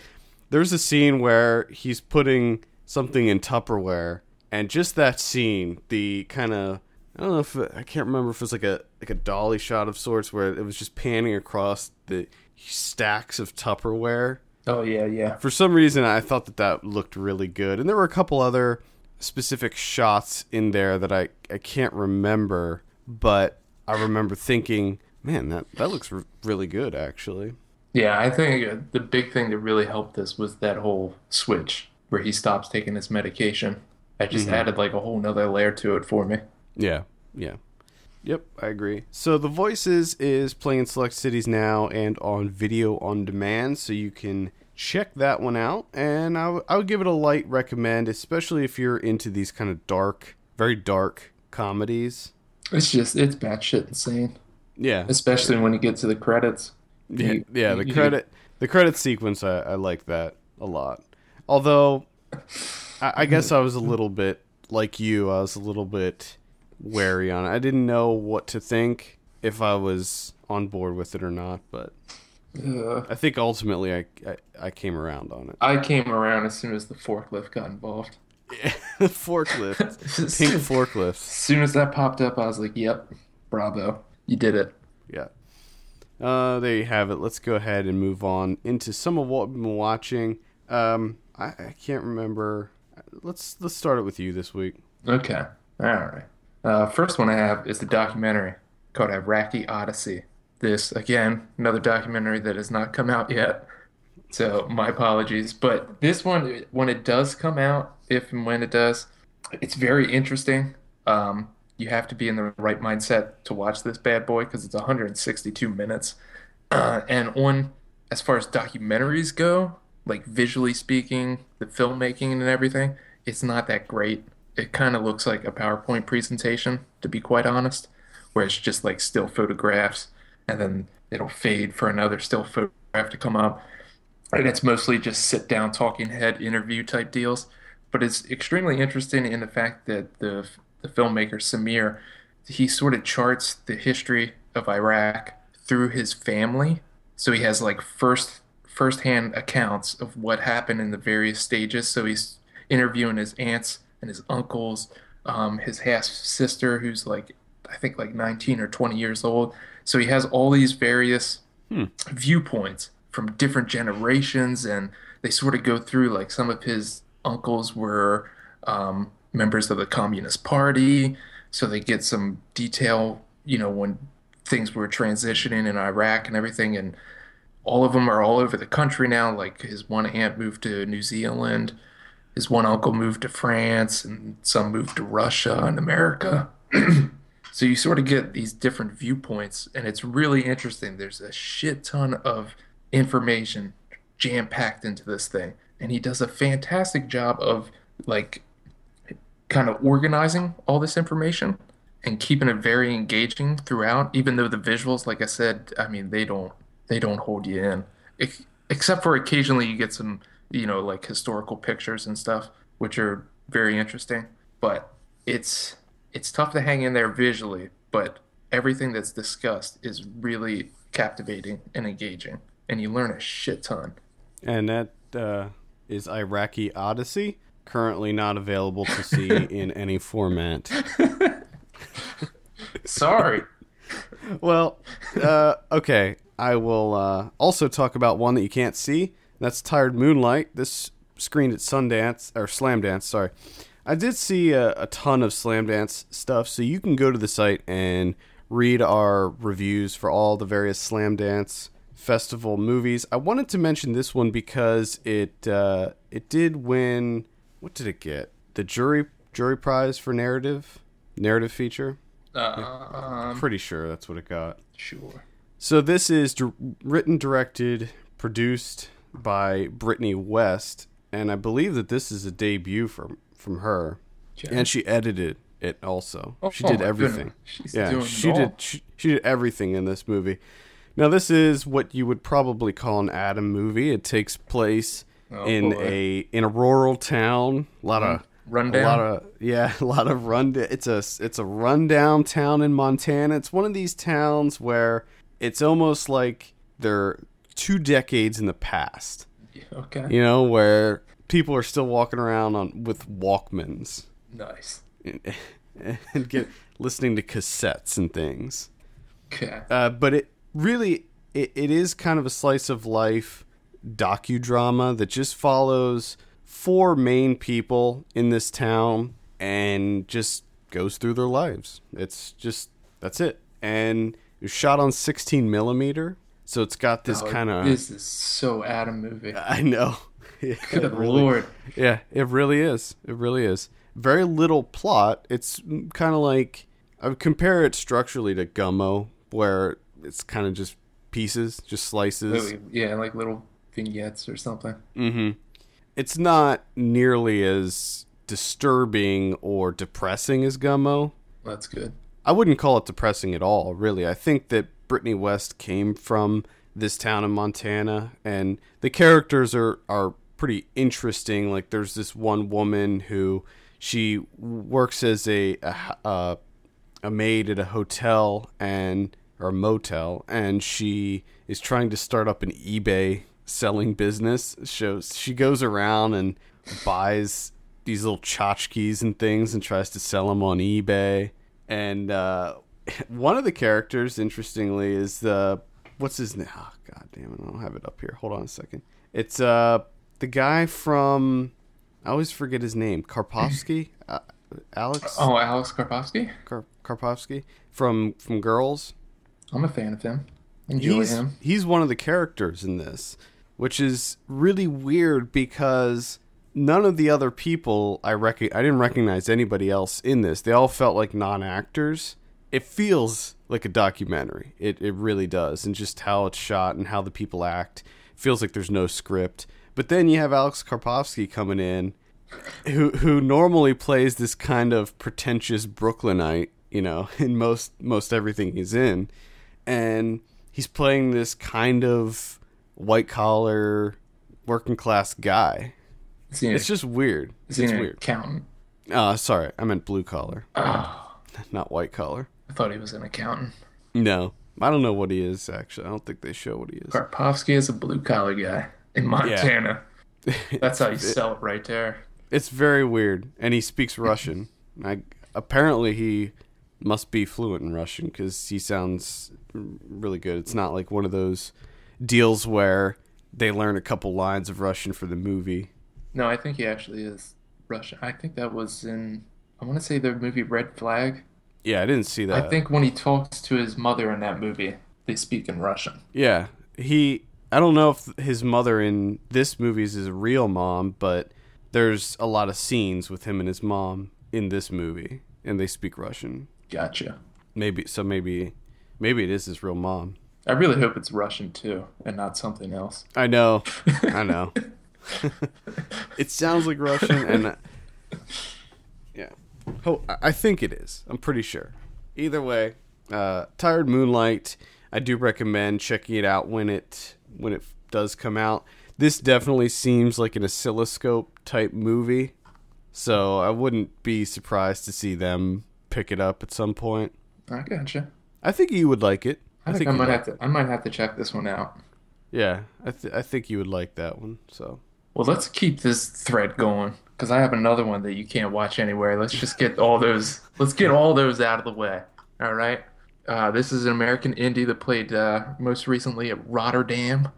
there's a scene where he's putting something in Tupperware, and just that scene, the kind of I don't know if I can't remember if it was like a like a dolly shot of sorts where it was just panning across the stacks of Tupperware Oh yeah, yeah. for some reason I thought that that looked really good, and there were a couple other specific shots in there that I I can't remember, but I remember thinking, man, that that looks r- really good actually. Yeah, I think uh, the big thing that really helped this was that whole switch where he stops taking his medication. That just added like a whole nother layer to it for me. Yeah, yeah. Yep, I agree. So the voices is playing in select cities now and on video on demand, so you can check that one out. And I, w- I would give it a light recommend, especially if you're into these kind of dark, very dark comedies. It's just it's batshit insane, Yeah, especially when you get to the credits. yeah, You- yeah. The you- credit, the credit sequence, I, I like that a lot. Although, I, I guess I was a little bit like you. I was a little bit wary on it. I didn't know what to think if I was on board with it or not. But Ugh. I think ultimately I, I, I came around on it. I came around as soon as the forklift got involved. The forklift, pink forklift. As soon as that popped up, I was like, "Yep, bravo, you did it." Yeah. Uh, there you have it. Let's go ahead and move on into some of what we've been watching. Um, I, I can't remember. Let's let's start it with you this week. Okay, all right. Uh, first one I have is the documentary called Iraqi Odyssey. This again, another documentary that has not come out yet. So my apologies, but this one, when it does come out, if and when it does, it's very interesting. Um, you have to be in the right mindset to watch this bad boy because it's 162 minutes. Uh, and on as far as documentaries go, like visually speaking, the filmmaking and everything, it's not that great. It kind of looks like a PowerPoint presentation, to be quite honest, where it's just like still photographs and then it'll fade for another still photograph to come up. And it's mostly just sit down talking head interview type deals. But it's extremely interesting in the fact that the the filmmaker Samir, he sort of charts the history of Iraq through his family. So he has like first first-hand accounts of what happened in the various stages. So he's interviewing his aunts and his uncles, um, his half sister who's like I think like 19 or 20 years old. So he has all these various viewpoints from different generations, and they sort of go through like some of his uncles were um, members of the Communist Party, so they get some detail, you know, when things were transitioning in Iraq and everything, and all of them are all over the country now. Like his one aunt moved to New Zealand, his one uncle moved to France, and some moved to Russia and America. So you sort of get these different viewpoints, and it's really interesting. There's a shit ton of information jam packed into this thing, and he does a fantastic job of like kind of organizing all this information and keeping it very engaging throughout. Even though the visuals, like I said, I mean they don't they don't hold you in, Ex- except for occasionally you get some you know like historical pictures and stuff, which are very interesting. But it's it's tough to hang in there visually, but everything that's discussed is really captivating and engaging, and you learn a shit ton. And that uh, is Iraqi Odyssey. Currently not available to see in any format. Sorry. Well, uh, okay. I will uh, also talk about one that you can't see. That's Tired Moonlight. This screened at Sundance or Slam Dance. Sorry, I did see a, a ton of Slam Dance stuff, so you can go to the site and read our reviews for all the various Slam Dance festival movies. I wanted to mention this one because it uh, it did win. What did it get? The jury jury prize for narrative narrative feature. Um, Pretty sure that's what it got. sure. So this is dir- written, directed, produced by Britni West, and I believe that this is a debut from from her. Okay. And she edited it also. Oh, she oh did my everything. She's yeah, she did. She, she did everything in this movie. Now this is what you would probably call an Adam movie. It takes place Oh, in boy. a in a rural town. A lot of Rundown. a lot of yeah, a lot of run. It's a it's a rundown town in Montana. It's one of these towns where it's almost like they're two decades in the past. okay. You know, where people are still walking around on with Walkmans Nice. and, and get listening to cassettes and things. Okay. Uh, but it really it, it is kind of a slice of life docudrama that just follows four main people in this town and just goes through their lives. It's just that's it. And it was shot on 16 millimeter, so it's got this Oh, kind of This is so Adam movie. I know. Yeah, Good really- lord. yeah, it really is. It really is. Very little plot. It's kind of like I would compare it structurally to Gummo, where it's kind of just pieces, just slices. Yeah, like little vignettes or something. Mm-hmm. It's not nearly as disturbing or depressing as Gummo. That's good. I wouldn't call it depressing at all, really. I think that Britni West came from this town in Montana, and the characters are, are pretty interesting. Like, there's this one woman who she works as a a, a, maid at a hotel, and or a motel, and she is trying to start up an eBay selling business. Shows she goes around and buys these little tchotchkes and things and tries to sell them on eBay. And uh, one of the characters, interestingly, is the what's his name? Oh, God damn it! I don't have it up here. Hold on a second. It's uh the guy from I always forget his name. Karpovsky, uh, Alex. Oh, Alex Karpovsky. Kar- Karpovsky from from Girls. I'm a fan of him. Enjoy he's, him. He's one of the characters in this, which is really weird because none of the other people I rec- I didn't recognize anybody else in this. They all felt like non-actors. It feels like a documentary. It it really does, and just how it's shot and how the people act feels like there's no script. But then you have Alex Karpovsky coming in, who who normally plays this kind of pretentious Brooklynite, you know, in most most everything he's in, and he's playing this kind of white collar working class guy. It's just weird. It's an weird. accountant? Uh sorry, I meant blue collar, Oh, not white collar. I thought he was an accountant. No. I don't know what he is actually. I don't think they show what he is. Karpovsky is a blue collar guy in Montana. That's how you sell it right there. It's very weird, and he speaks Russian. I apparently he must be fluent in Russian because he sounds really good. It's not like one of those deals where they learn a couple lines of Russian for the movie. No, I think he actually is Russian. I think that was in. I want to say the movie Red Flag. Yeah, I didn't see that. I think when he talks to his mother in that movie, they speak in Russian. Yeah, he. I don't know if his mother in this movie is his real mom, but there's a lot of scenes with him and his mom in this movie, and they speak Russian. Gotcha. Maybe so. Maybe, maybe it is his real mom. I really hope it's Russian too, and not something else. I know. I know. it sounds like Russian, and yeah. Oh, I I think it is. I'm pretty sure. Either way, uh, Tired Moonlight. I do recommend checking it out when it when it does come out. This definitely seems like an oscilloscope type movie, so I wouldn't be surprised to see them pick it up at some point. I gotcha. I think you would like it. I, think, I you'd might have to. I might have to check this one out. Yeah, I th- I think you would like that one. So Well, let's keep this thread going because I have another one that you can't watch anywhere. Let's just get all those. Let's get all those out of the way. All right. Uh, this is an American indie that played uh, most recently at Rotterdam,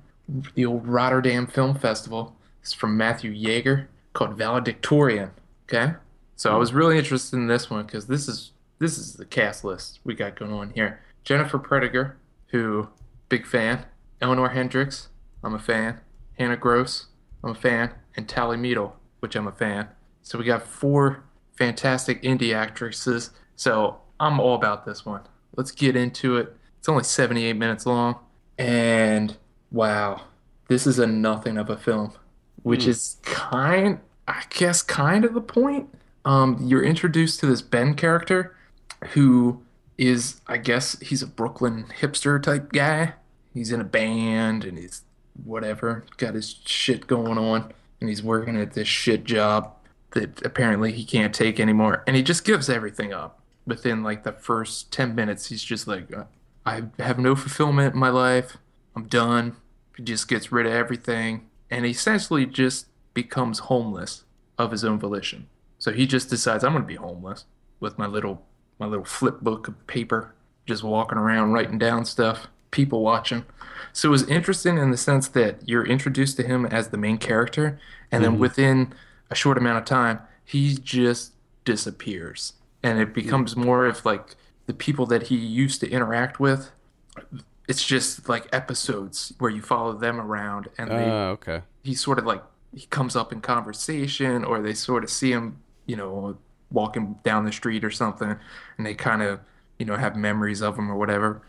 the old Rotterdam Film Festival. It's from Matthew Yeager called Valedictorian. Okay. So I was really interested in this one because this is this is the cast list we got going on here. Jennifer Prediger, who big fan. Eleonore Hendricks, I'm a fan. Hannah Gross, I'm a fan, and Tallie Medel, which I'm a fan. So we got four fantastic indie actresses. So I'm all about this one. Let's get into it. It's only 78 minutes long, and wow, this is a nothing of a film, which Hmm. is kind, I guess, kind of the point. Um, you're introduced to this Ben character, who is, I guess, he's a Brooklyn hipster type guy. He's in a band and he's whatever, got his shit going on, and he's working at this shit job that apparently he can't take anymore. And he just gives everything up. Within like the first 10 minutes, he's just like, "Uh, I have no fulfillment in my life. I'm done. He just gets rid of everything. And essentially just becomes homeless of his own volition. So he just decides, I'm going to be homeless with my little my little flip book of paper, just walking around writing down stuff, people watching. So it was interesting in the sense that you're introduced to him as the main character, and then within a short amount of time, he just disappears. And it becomes more of like the people that he used to interact with. It's just like episodes where you follow them around and uh, they okay. he sort of like he comes up in conversation or they sort of see him you know walking down the street or something and they kind of you know have memories of him or whatever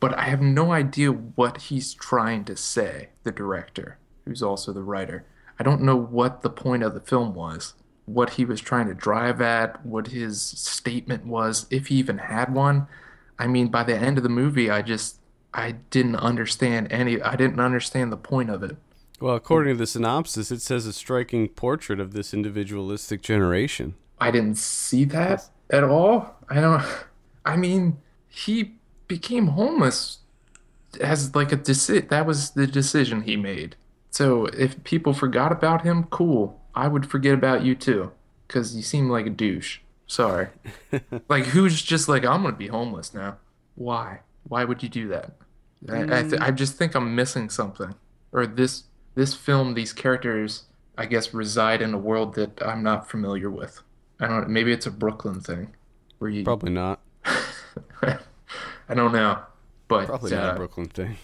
but i have no idea what he's trying to say the director who's also the writer i don't know what the point of the film was what he was trying to drive at what his statement was if he even had one i mean by the end of the movie i just i didn't understand any i didn't understand the point of it Well, according to the synopsis, it says a striking portrait of this individualistic generation. I didn't see that at all. I don't. I mean, he became homeless as like a deci- that was the decision he made. So if people forgot about him, cool. I would forget about you too, because you seem like a douche. Sorry. like who's just like I'm gonna be homeless now? Why? Why would you do that? I I, th- I just think I'm missing something. Or this this film, these characters, I guess, reside in a world that I'm not familiar with. I don't. Maybe it's a Brooklyn thing, where you. Probably not. I don't know, but Probably not uh, a Brooklyn thing.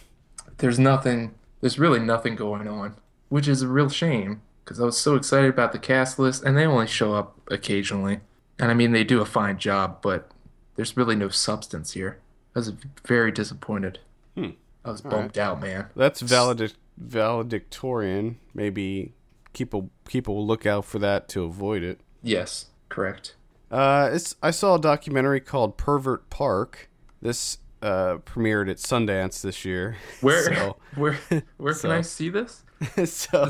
there's nothing there's really nothing going on which is a real shame because i was so excited about the cast list and they only show up occasionally and i mean they do a fine job but there's really no substance here i was very disappointed Hmm. i was All bummed out man That's valedic- valedictorian. Maybe keep a keep a lookout for that to avoid it. yes correct Uh, it's I saw a documentary called Pervert Park. This uh, premiered at Sundance this year. where So, where where so- can i see this so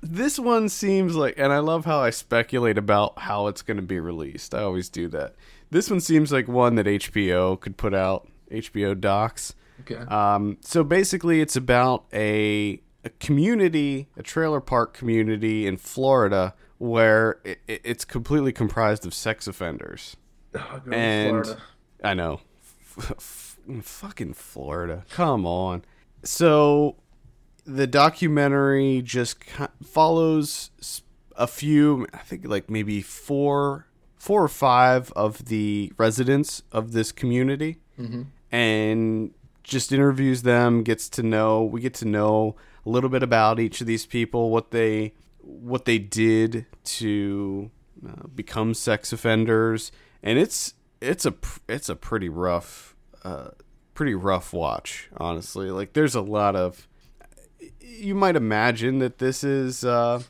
this one seems like, and I love how I speculate about how it's going to be released. I always do that. This one seems like one that HBO could put out. HBO docs. okay Um, so basically, it's about a, a community, a trailer park community in Florida, where it, it- it's completely comprised of sex offenders. Oh, and- Florida. I know, F- f- fucking Florida. Come on. So the documentary just follows a few, I think like maybe four, four or five of the residents of this community Mhm. and just interviews them gets to know we get to know a little bit about each of these people what they what they did to uh, become sex offenders and it's it's a it's a pretty rough uh, pretty rough watch honestly. Like there's a lot of you might imagine that this is uh,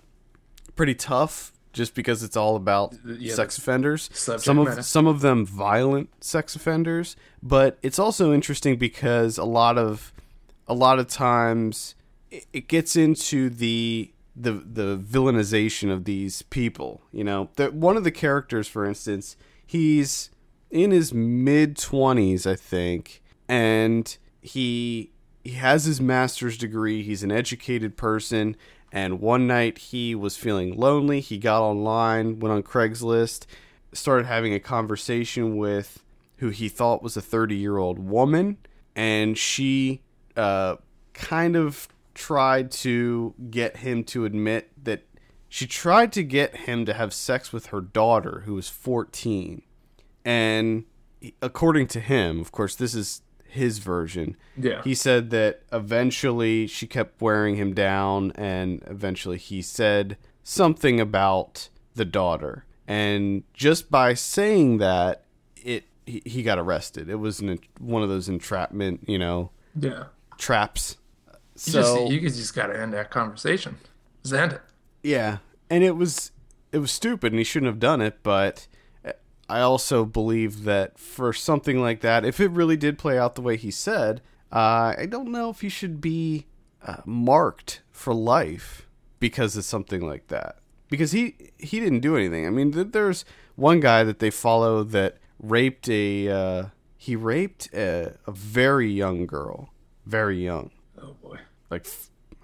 pretty tough just because it's all about Yeah, sex offenders. some matter. of some of them violent sex offenders but it's also interesting because a lot of a lot of times it, it gets into the the the villainization of these people you know? That one of the characters for instance he's in his mid 20s i think and he he has his master's degree. He's an educated person. And one night he was feeling lonely. He got online went on craigslist started having a conversation with who he thought was a 30 year old woman. And she uh, kind of tried to get him to admit that she tried to get him to have sex with her daughter who was 14 and according to him of course this is his version yeah. he said that eventually she kept wearing him down and eventually he said something about the daughter. And just by saying that it he, he got arrested. It was an, one of those entrapment you know yeah. traps. You so just you just gotta end that conversation. Just end it yeah and it was it was stupid and he shouldn't have done it but i also believe that for something like that if it really did play out the way he said uh, i don't know if he should be uh, marked for life because of something like that. Because he he didn't do anything. I mean th- there's one guy that they follow that raped a uh, he raped a, a very young girl very young. Oh boy. Like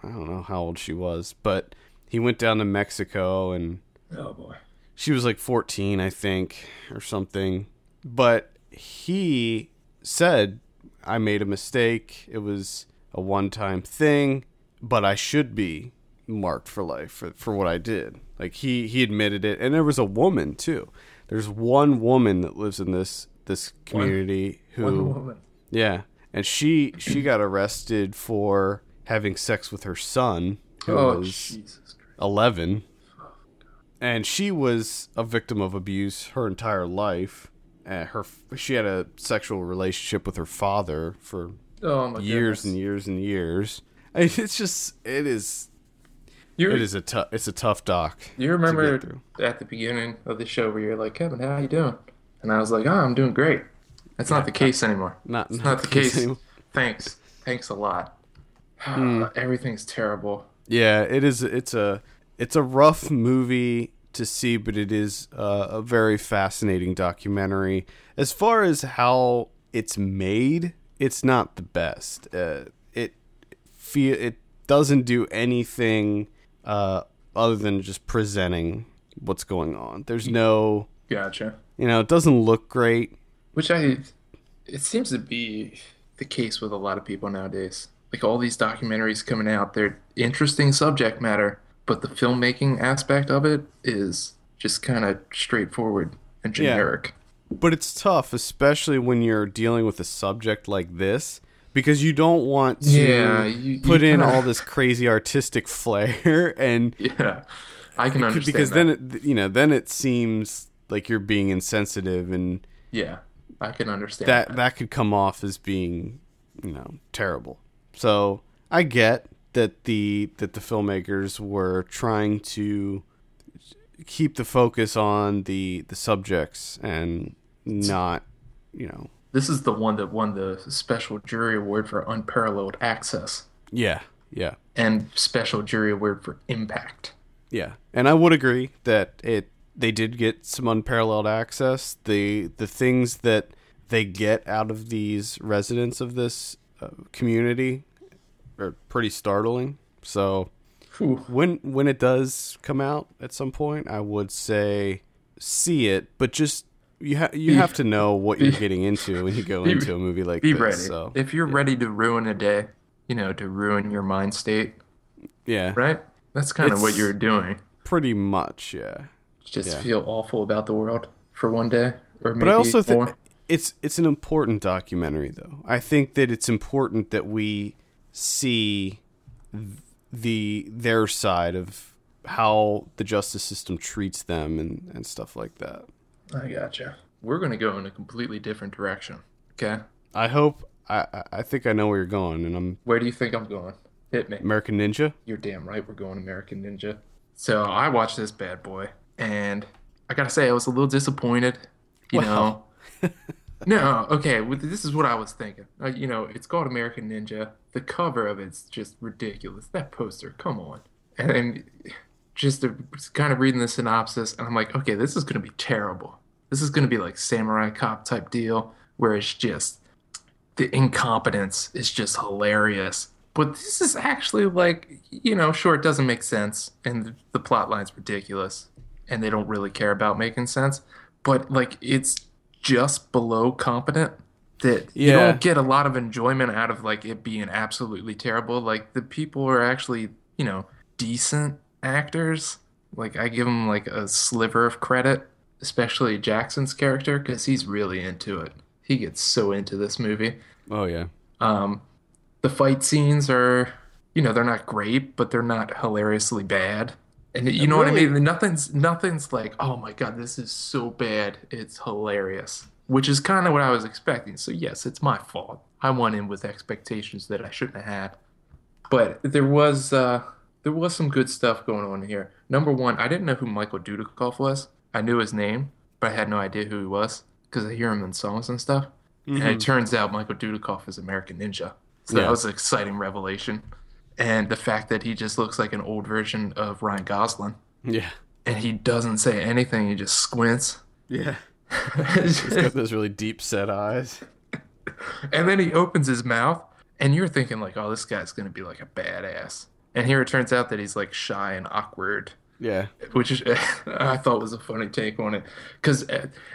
I don't know how old she was, but he went down to Mexico and oh boy, she was like 14, I think, or something. But he said, "I made a mistake. It was a one-time thing, but I should be marked for life for, for what I did." Like he he admitted it, and there was a woman too. There's one woman that lives in this this community one, who one yeah and she she got arrested for having sex with her son who oh, was. 11 and she was a victim of abuse her entire life. And her she had a sexual relationship with her father for oh, years goodness. and years and years. I mean, it's just it is you're, it is a tough it's a tough doc you remember at the beginning of the show where you're like kevin how you doing? And i was like oh i'm doing great. That's yeah, not the case not, anymore. not, not, not, the case, thanks. Thanks a lot. Mm. everything's terrible. Yeah, it is. It's a it's a rough movie to see, but it is uh, a very fascinating documentary. As far as how it's made, it's not the best. Uh, it feel it doesn't do anything uh, other than just presenting what's going on. There's no, Gotcha. you know, it doesn't look great. Which I, it seems to be the case with a lot of people nowadays. Like all these documentaries coming out, they're interesting subject matter, but the filmmaking aspect of it is just kind of straightforward and Yeah. generic. But it's tough, especially when you're dealing with a subject like this, because you don't want to Yeah, you- put you in kinda- all this crazy artistic flair and Yeah, I can understand because that. then it, you know then it seems like you're being insensitive and yeah, I can understand that that could come off as being you know terrible so i get that the that the filmmakers were trying to keep the focus on the the subjects and not you know This is the one that won the special jury award for unparalleled access yeah yeah and special jury award for impact. Yeah, and I would agree that it they did get some unparalleled access. The the things that they get out of these residents of this community are pretty startling. So Whew. when when it does come out at some point, I would say see it, but just you ha- you Be- have to know what you're getting into when you go be- into a movie like Be this. ready. So if you're ready to ruin a day, you know, to ruin your mind state, yeah, right? That's kind of what you're doing. pretty much. Yeah. Just yeah. feel awful about the world for one day, or maybe But I also more. think it's it's an important documentary, though. I think that it's important that we see the their side of how the justice system treats them and, and stuff like that. I gotcha. We're gonna go in a completely different direction. Okay, I hope. I I- think I know where you're going, and I'm where do you think I'm going? Hit me. American Ninja. You're damn right. We're going American Ninja. So I watched this bad boy, and I gotta say I was a little disappointed. You Wow. know. no, okay. with- This is what I was thinking. Uh, you know, it's called American Ninja. The cover of it's just ridiculous. That poster, come on. And just to, kind of reading the synopsis, and I'm like, okay, this is gonna be terrible. This is gonna be like Samurai Cop type deal, where it's just the incompetence is just hilarious. But this is actually like, you know, sure, it doesn't make sense, and the, the plot line's ridiculous, and they don't really care about making sense. But like, it's just below competent that you don't get a lot of enjoyment out of like it being absolutely terrible. Like the people are actually, you know, decent actors. Like I give them like a sliver of credit, especially Jackson's character, because he's really into it. He gets so into this movie. Oh yeah. Um, the fight scenes are, you know, they're not great, but they're not hilariously bad. And you know what I mean? Nothing's nothing's like, oh my god, this is so bad, it's hilarious. Which is kind of what I was expecting. So yes, it's my fault. I went in with expectations that I shouldn't have had. But there was uh there was some good stuff going on here. Number one, I didn't know who Michael Dudikoff was. I knew his name, but I had no idea who he was because I hear him in songs and stuff. And it turns out Michael Dudikoff is American Ninja. So Yeah. that was an exciting revelation. And the fact that he just looks like an old version of Ryan Gosling. Yeah. And he doesn't say anything, he just squints. Yeah. He's got those really deep set eyes. and then he opens his mouth, and you're thinking, like, oh, this guy's going to be like a badass. And here it turns out that he's like shy and awkward. Yeah. which is, I thought was a funny take on it because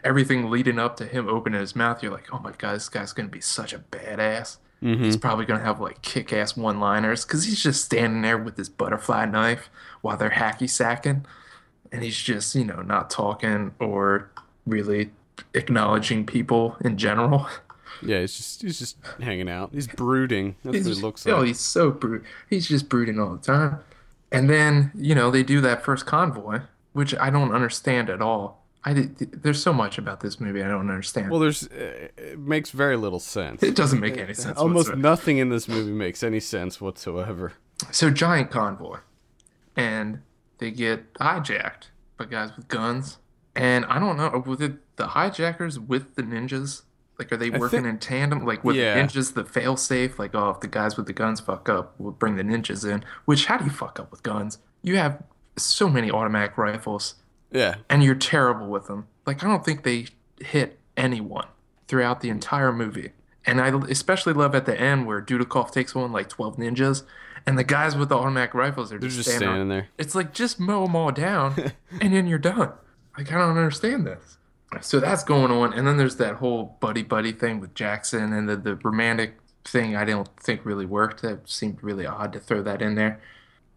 everything leading up to him opening his mouth, you're like, oh my god, this guy's gonna be such a badass. He's mm-hmm. probably gonna have like kick-ass one-liners because he's just standing there with his butterfly knife while they're hacky sacking, and he's just you know not talking or really acknowledging people in general. Yeah. He's just he's just hanging out. He's brooding. That's what He's- it looks Oh, like. he's so brood. He's just brooding all the time. And then you know they do that first convoy, which I don't understand at all. I did, there's so much about this movie I don't understand. Well, there's uh, it makes very little sense. it doesn't make any sense. Almost whatsoever. nothing in this movie makes any sense whatsoever. So giant convoy, and they get hijacked by guys with guns. And I don't know, the, the hijackers with the ninjas? Like, are they working think- in tandem? Like, with Yeah. the ninjas, the fail safe? Like, oh, if the guys with the guns fuck up, we'll bring the ninjas in. Which, how do you fuck up with guns? You have so many automatic rifles. Yeah. and you're terrible with them. Like I don't think they hit anyone throughout the entire movie. And I especially love at the end where Dudikoff takes one like 12 ninjas and the guys with the automatic rifles are just, just standing, standing there. It's like just mow them all down and then you're done. Like I don't understand this. So that's going on and then there's that whole buddy buddy thing with Jackson and the the romantic thing I don't think really worked. That seemed really odd to throw that in there.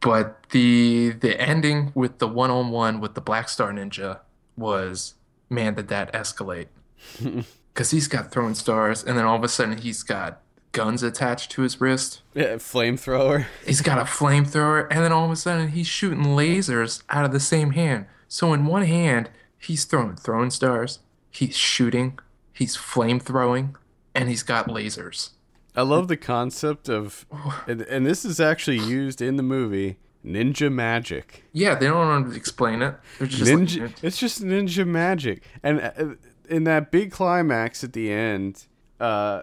But the the ending with the one on one with the Black Star Ninja was man, did that escalate? Because he's got throwing stars, and then all of a sudden he's got guns attached to his wrist. Yeah, flamethrower. He's got a flamethrower, and then all of a sudden he's shooting lasers out of the same hand. So in one hand he's throwing throwing stars, he's shooting, he's flamethrowing, and he's got lasers. I love the concept of, and, and this is actually used in the movie Ninja Magic. Yeah, they don't want to explain it. Just like, Ninja, it's just ninja magic, and uh, in that big climax at the end, uh,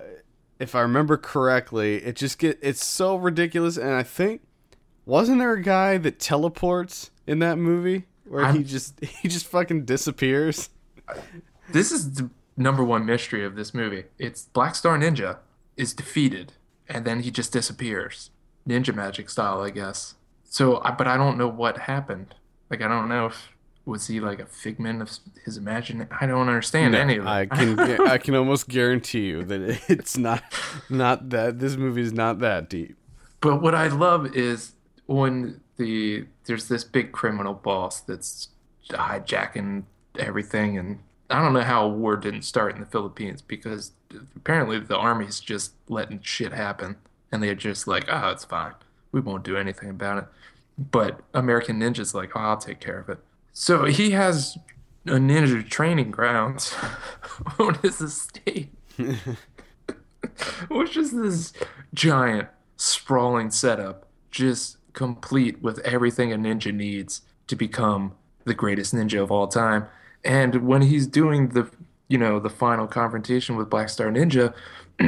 if I remember correctly, it just get it's so ridiculous, and I think wasn't there a guy that teleports in that movie where he I'm- just he just fucking disappears? This is the number one mystery of this movie. It's Black Star Ninja is defeated, and then he just disappears, ninja magic style, I guess. So, I- but I don't know what happened. Like, I don't know if was he like a figment of his imagination. I don't understand any of it. I can I can almost guarantee you that it's not not that this movie is not that deep. But what I love is when the there's this big criminal boss that's hijacking everything, and I don't know how a war didn't start in the Philippines because apparently the army's just letting shit happen, and they're just like, oh, it's fine, we won't do anything about it. But American Ninja's like, oh, I'll take care of it. So he has a ninja training grounds on his estate which is this giant sprawling setup just complete with everything a ninja needs to become the greatest ninja of all time and when he's doing the you know the final confrontation with black star ninja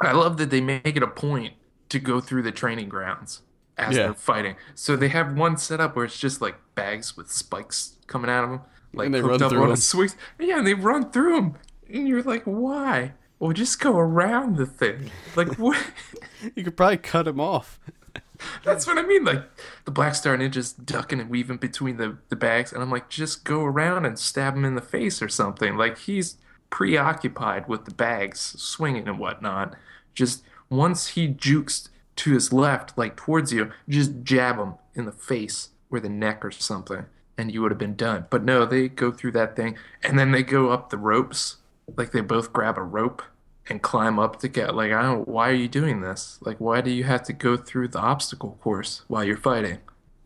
i love that they make it a point to go through the training grounds as Yeah. they're fighting so they have one setup where it's just like bags with spikes coming out of them like And they hooked run up through on them. yeah and they run through them and you're like why well just go around the thing like what You could probably cut him off. that's what i mean like the black star ninja's ducking and weaving between the, the bags and i'm like just go around and stab him in the face or something. Like he's preoccupied with the bags swinging and whatnot. Just once he jukes to his left like towards you just jab him in the face or the neck or something and you would have been done. But no they go through that thing and then they go up the ropes. Like they both grab a rope and climb up to get like I don't why are you doing this? Like why do you have to go through the obstacle course while you're fighting?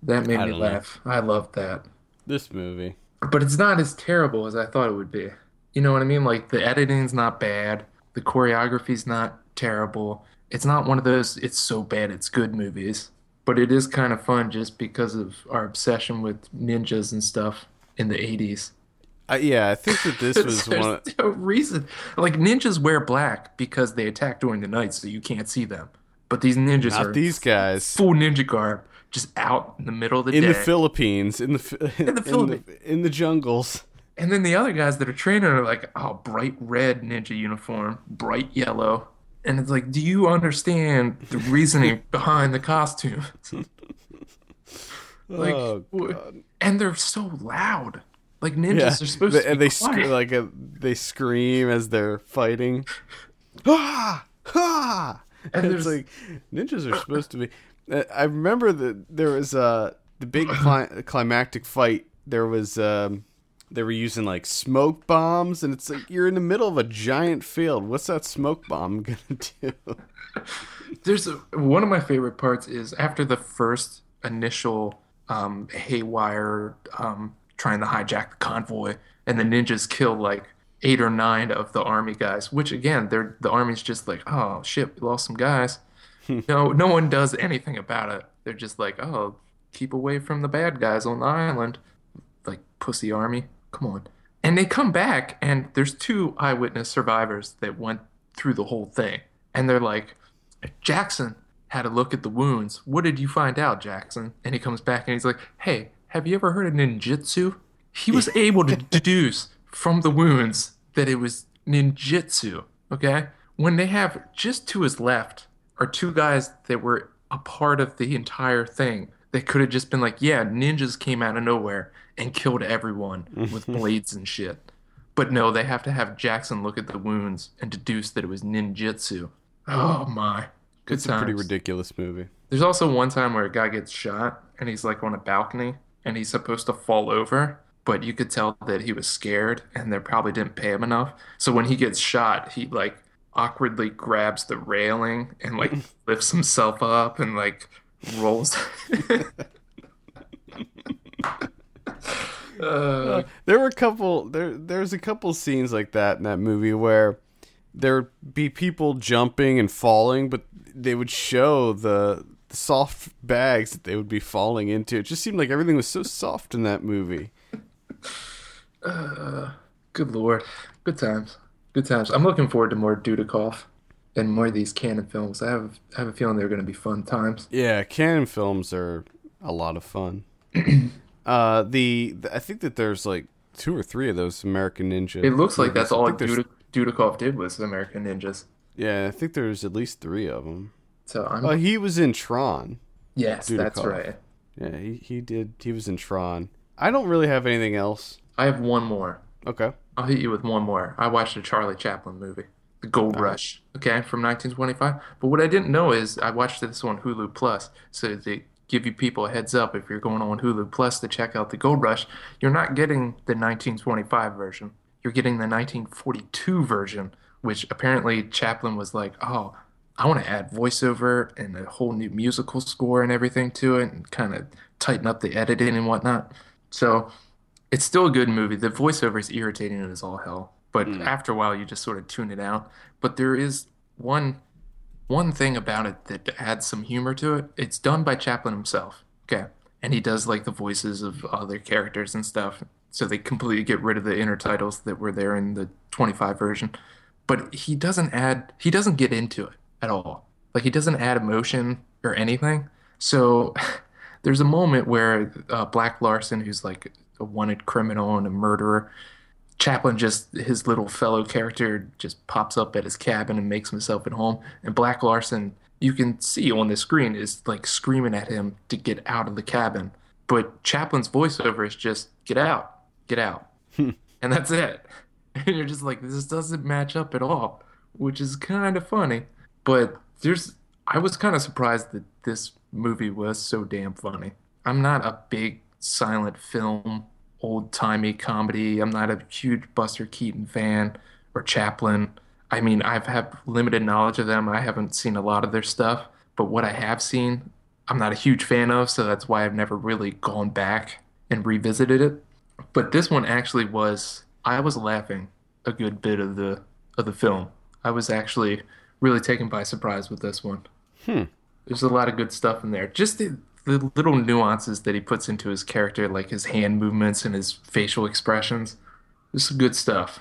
That made I me don't know. laugh. I loved that. This movie. But it's not as terrible as I thought it would be. You know what I mean? Like the editing's not bad, the choreography's not terrible. It's not one of those it's so bad it's good movies. But it is kind of fun just because of our obsession with ninjas and stuff in the 80s. I, yeah, I think that this was one. no reason. Like ninjas wear black because they attack during the night, so you can't see them. But these ninjas Not are these guys. full ninja garb, just out in the middle of the in day. the Philippines, in the in the the, Philippines. in the jungles. and then the other guys that are training are like, oh, bright red ninja uniform, bright yellow. And it's like, do you understand the reasoning behind the costume? like, oh and they're so loud. Like ninjas Yeah, are supposed they, to be and they sc- like uh they scream as they're fighting. Ah! Ah! And And it's like ninjas are supposed to be. Uh, I remember that there was uh, the big cli- climactic fight. There was um, they were using like smoke bombs, and it's like you're in the middle of a giant field. What's that smoke bomb gonna do? There's a, one of my favorite parts is after the first initial um, haywire um, trying to hijack the convoy, and the ninjas kill like eight or nine of the army guys. Which again, they're the army's just like, oh shit, we lost some guys. no, no one does anything about it. They're just like, oh, keep away from the bad guys on the island, like pussy army. Come on. And they come back, and there's two eyewitness survivors that went through the whole thing, and they're like. Jackson had a look at the wounds. What did you find out, Jackson? And he comes back and he's like, Hey, have you ever heard of ninjutsu? He was able to deduce from the wounds that it was ninjutsu. Okay, when they have just to his left are two guys that were a part of the entire thing. They could have just been like, yeah, ninjas came out of nowhere and killed everyone with blades and shit. But no, they have to have Jackson look at the wounds and deduce that it was ninjutsu. Oh my. Good time. It's a pretty ridiculous movie. There's also one time where a guy gets shot and he's like on a balcony and he's supposed to fall over, but you could tell that he was scared and they probably didn't pay him enough. So when he gets shot, he like awkwardly grabs the railing and like lifts himself up and like rolls. uh, There were a couple there there's a couple scenes like that in that movie where there'd be people jumping and falling, but they would show the, the soft bags that they would be falling into. It just seemed like everything was so soft in that movie. good lord. Good times. Good times. I'm looking forward to more Dudikoff and more of these Cannon films. I have I have a feeling they're going to be fun times. Yeah, Cannon films are a lot of fun. uh, the, the I think that there's like two or three of those American Ninja. It looks like that's movies. All Dudik- Dudikoff did was American Ninjas. Yeah, I think there's at least three of them. So I'm Oh, he was in Tron. yes, that's right. Yeah, he, he did. He was in Tron. I don't really have anything else. I have one more. Okay. I'll hit you with one more. I watched a Charlie Chaplin movie, The Gold Rush, okay, from 1925. But what I didn't know is I watched this on Hulu Plus, so they give you people a heads up if you're going on Hulu Plus to check out The Gold Rush. You're not getting the 1925 version. You're getting the 1942 version, which apparently Chaplin was like, "Oh, I want to add voiceover and a whole new musical score and everything to it, and kind of tighten up the editing and whatnot." So it's still a good movie. The voiceover is irritating as all hell, but hmm. after a while you just sort of tune it out. But there is one one thing about it that adds some humor to it. It's done by Chaplin himself. Okay. And he does like the voices of other characters and stuff. So they completely get rid of the intertitles that were there in the 25 version. But he doesn't add he doesn't get into it at all. Like he doesn't add emotion or anything. So there's a moment where uh, Black Larson, who's like a wanted criminal and a murderer, Chaplin just his little fellow character just pops up at his cabin and makes himself at home. And Black Larson, you can see on the screen, is like screaming at him to get out of the cabin. But Chaplin's voiceover is just get out, get out, and that's it. And you're just like, this doesn't match up at all, which is kind of funny. But there's, I was kind of surprised that this movie was so damn funny. I'm not a big silent film, old timey comedy. I'm not a huge Buster Keaton fan or Chaplin. I mean, I've had limited knowledge of them. I haven't seen a lot of their stuff, but what I have seen, I'm not a huge fan of, so that's why I've never really gone back and revisited it. But this one actually was I was laughing a good bit of the of the film. I was actually really taken by surprise with this one. Hmm. There's a lot of good stuff in there. Just the, the little nuances that he puts into his character, like his hand movements and his facial expressions. This is good stuff.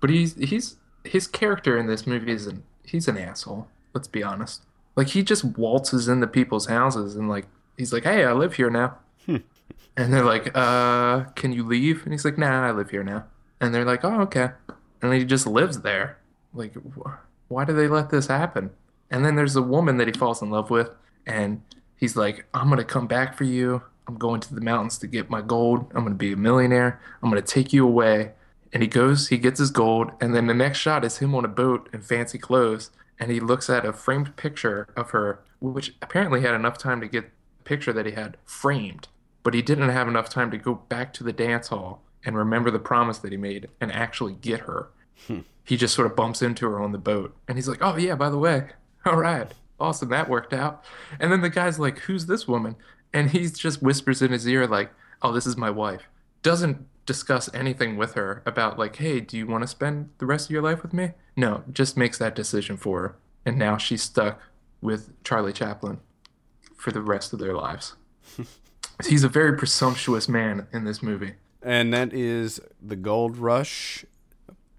But he's he's his character in this movie is an he's an asshole. Let's be honest. Like he just waltzes into people's houses and like he's like, "Hey, I live here now." And they're like, "Uh, can you leave?" And he's like, "Nah, I live here now." And they're like, "Oh, okay." And he just lives there. Like, why do they let this happen? And then there's a woman that he falls in love with, and he's like, "I'm gonna come back for you. I'm going to the mountains to get my gold. I'm gonna be a millionaire. I'm gonna take you away." And he goes, he gets his gold, and then the next shot is him on a boat in fancy clothes, and he looks at a framed picture of her, which apparently had enough time to get the picture that he had framed, but he didn't have enough time to go back to the dance hall and remember the promise that he made and actually get her. He just sort of bumps into her on the boat, and he's like, "Oh yeah, by the way, all right, awesome, that worked out." And then the guy's like, "Who's this woman?" And he just whispers in his ear like, "Oh, this is my wife." Doesn't discuss anything with her about like, "Hey, do you want to spend the rest of your life with me?" No, just makes that decision for her, and now she's stuck with Charlie Chaplin for the rest of their lives. He's a very presumptuous man in this movie. And that is the Gold Rush,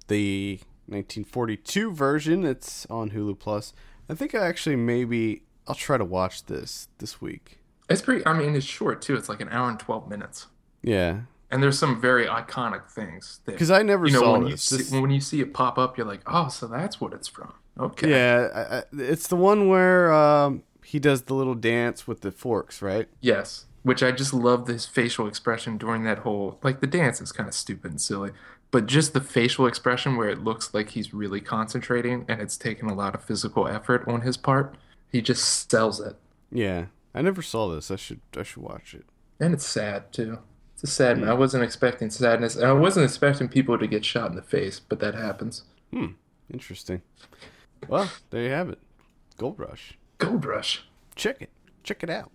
the 1942 version. It's on Hulu Plus. I think I actually maybe I'll try to watch this this week. It's pretty. I mean, it's short too. It's like an hour and twelve minutes. Yeah, And there's some very iconic things Because I never you know saw when you this. see, This- when you see it pop up, you're like, oh, so that's what it's from. Okay. Yeah, I, I, it's the one where um, he does the little dance with the forks, right? Yes. Which I just love this facial expression during that whole like the dance is kind of stupid and silly, but just the facial expression where it looks like he's really concentrating and it's taken a lot of physical effort on his part. He just sells it. Yeah, I never saw this. I should I should watch it. And it's sad too. It's a sad I wasn't expecting sadness. And I wasn't expecting people to get shot in the face, but that happens. Hmm. Interesting. Well, there you have it. Gold Rush. Gold Rush. Check it. Check it out.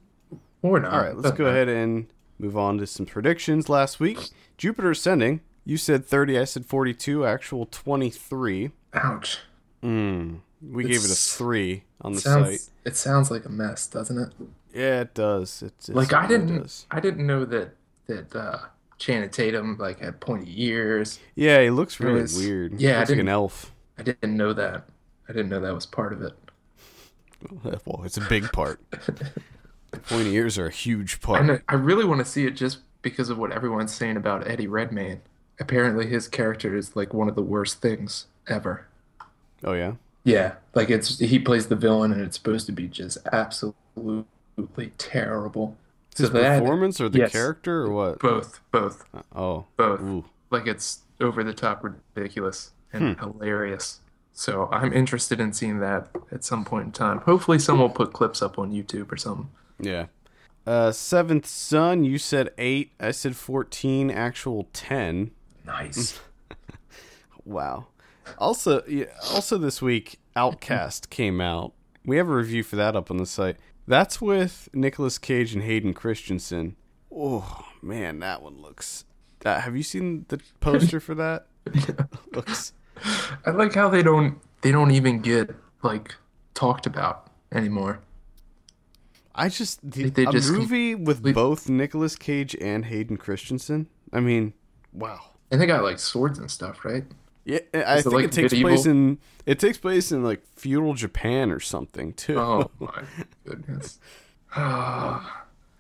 Or not. All right, let's go ahead and move on to some predictions. Last week, Jupiter ascending. You said 30, I said 42, actual 23. Ouch. Mm, we gave it a 3 on the Sounds site. it sounds like a mess, doesn't it? Yeah, it does. It, it like I didn't. I didn't know that that uh Channing Tatum like had pointy ears. Yeah, he looks really was- weird. yeah, I looks like an elf. I didn't know that. I didn't know that was part of it. Well, it's a big part. the Pointy ears are a huge I part. know, I really want to see it just because of what everyone's saying about Eddie Redmayne. Apparently his character is like one of the worst things ever. Oh yeah. Yeah, like it's he plays the villain and it's supposed to be just absolutely terrible. His So that- performance or the yes. character or what? both, both, Oh. both. Ooh. like it's over the top ridiculous and Hmm. hilarious. So I'm interested in seeing that at some point in time. Hopefully, someone will put clips up on YouTube or something. Yeah. Uh, seventh son, you said eight. I said fourteen. Actual ten. Nice. Wow. Also, yeah, also this week, Outcast came out. We have a review for that up on the site. That's with Nicolas Cage and Hayden Christensen. Oh man, that one looks. That have you seen the poster for that? looks. I like how they don't they don't even get like talked about anymore. I just the, Like, they a just movie with both Nicolas Cage and Hayden Christensen. I mean, wow. And they got like swords and stuff, right? Yeah, I Is it think like it takes medieval? place in it takes place in like feudal Japan or something too. Oh my goodness.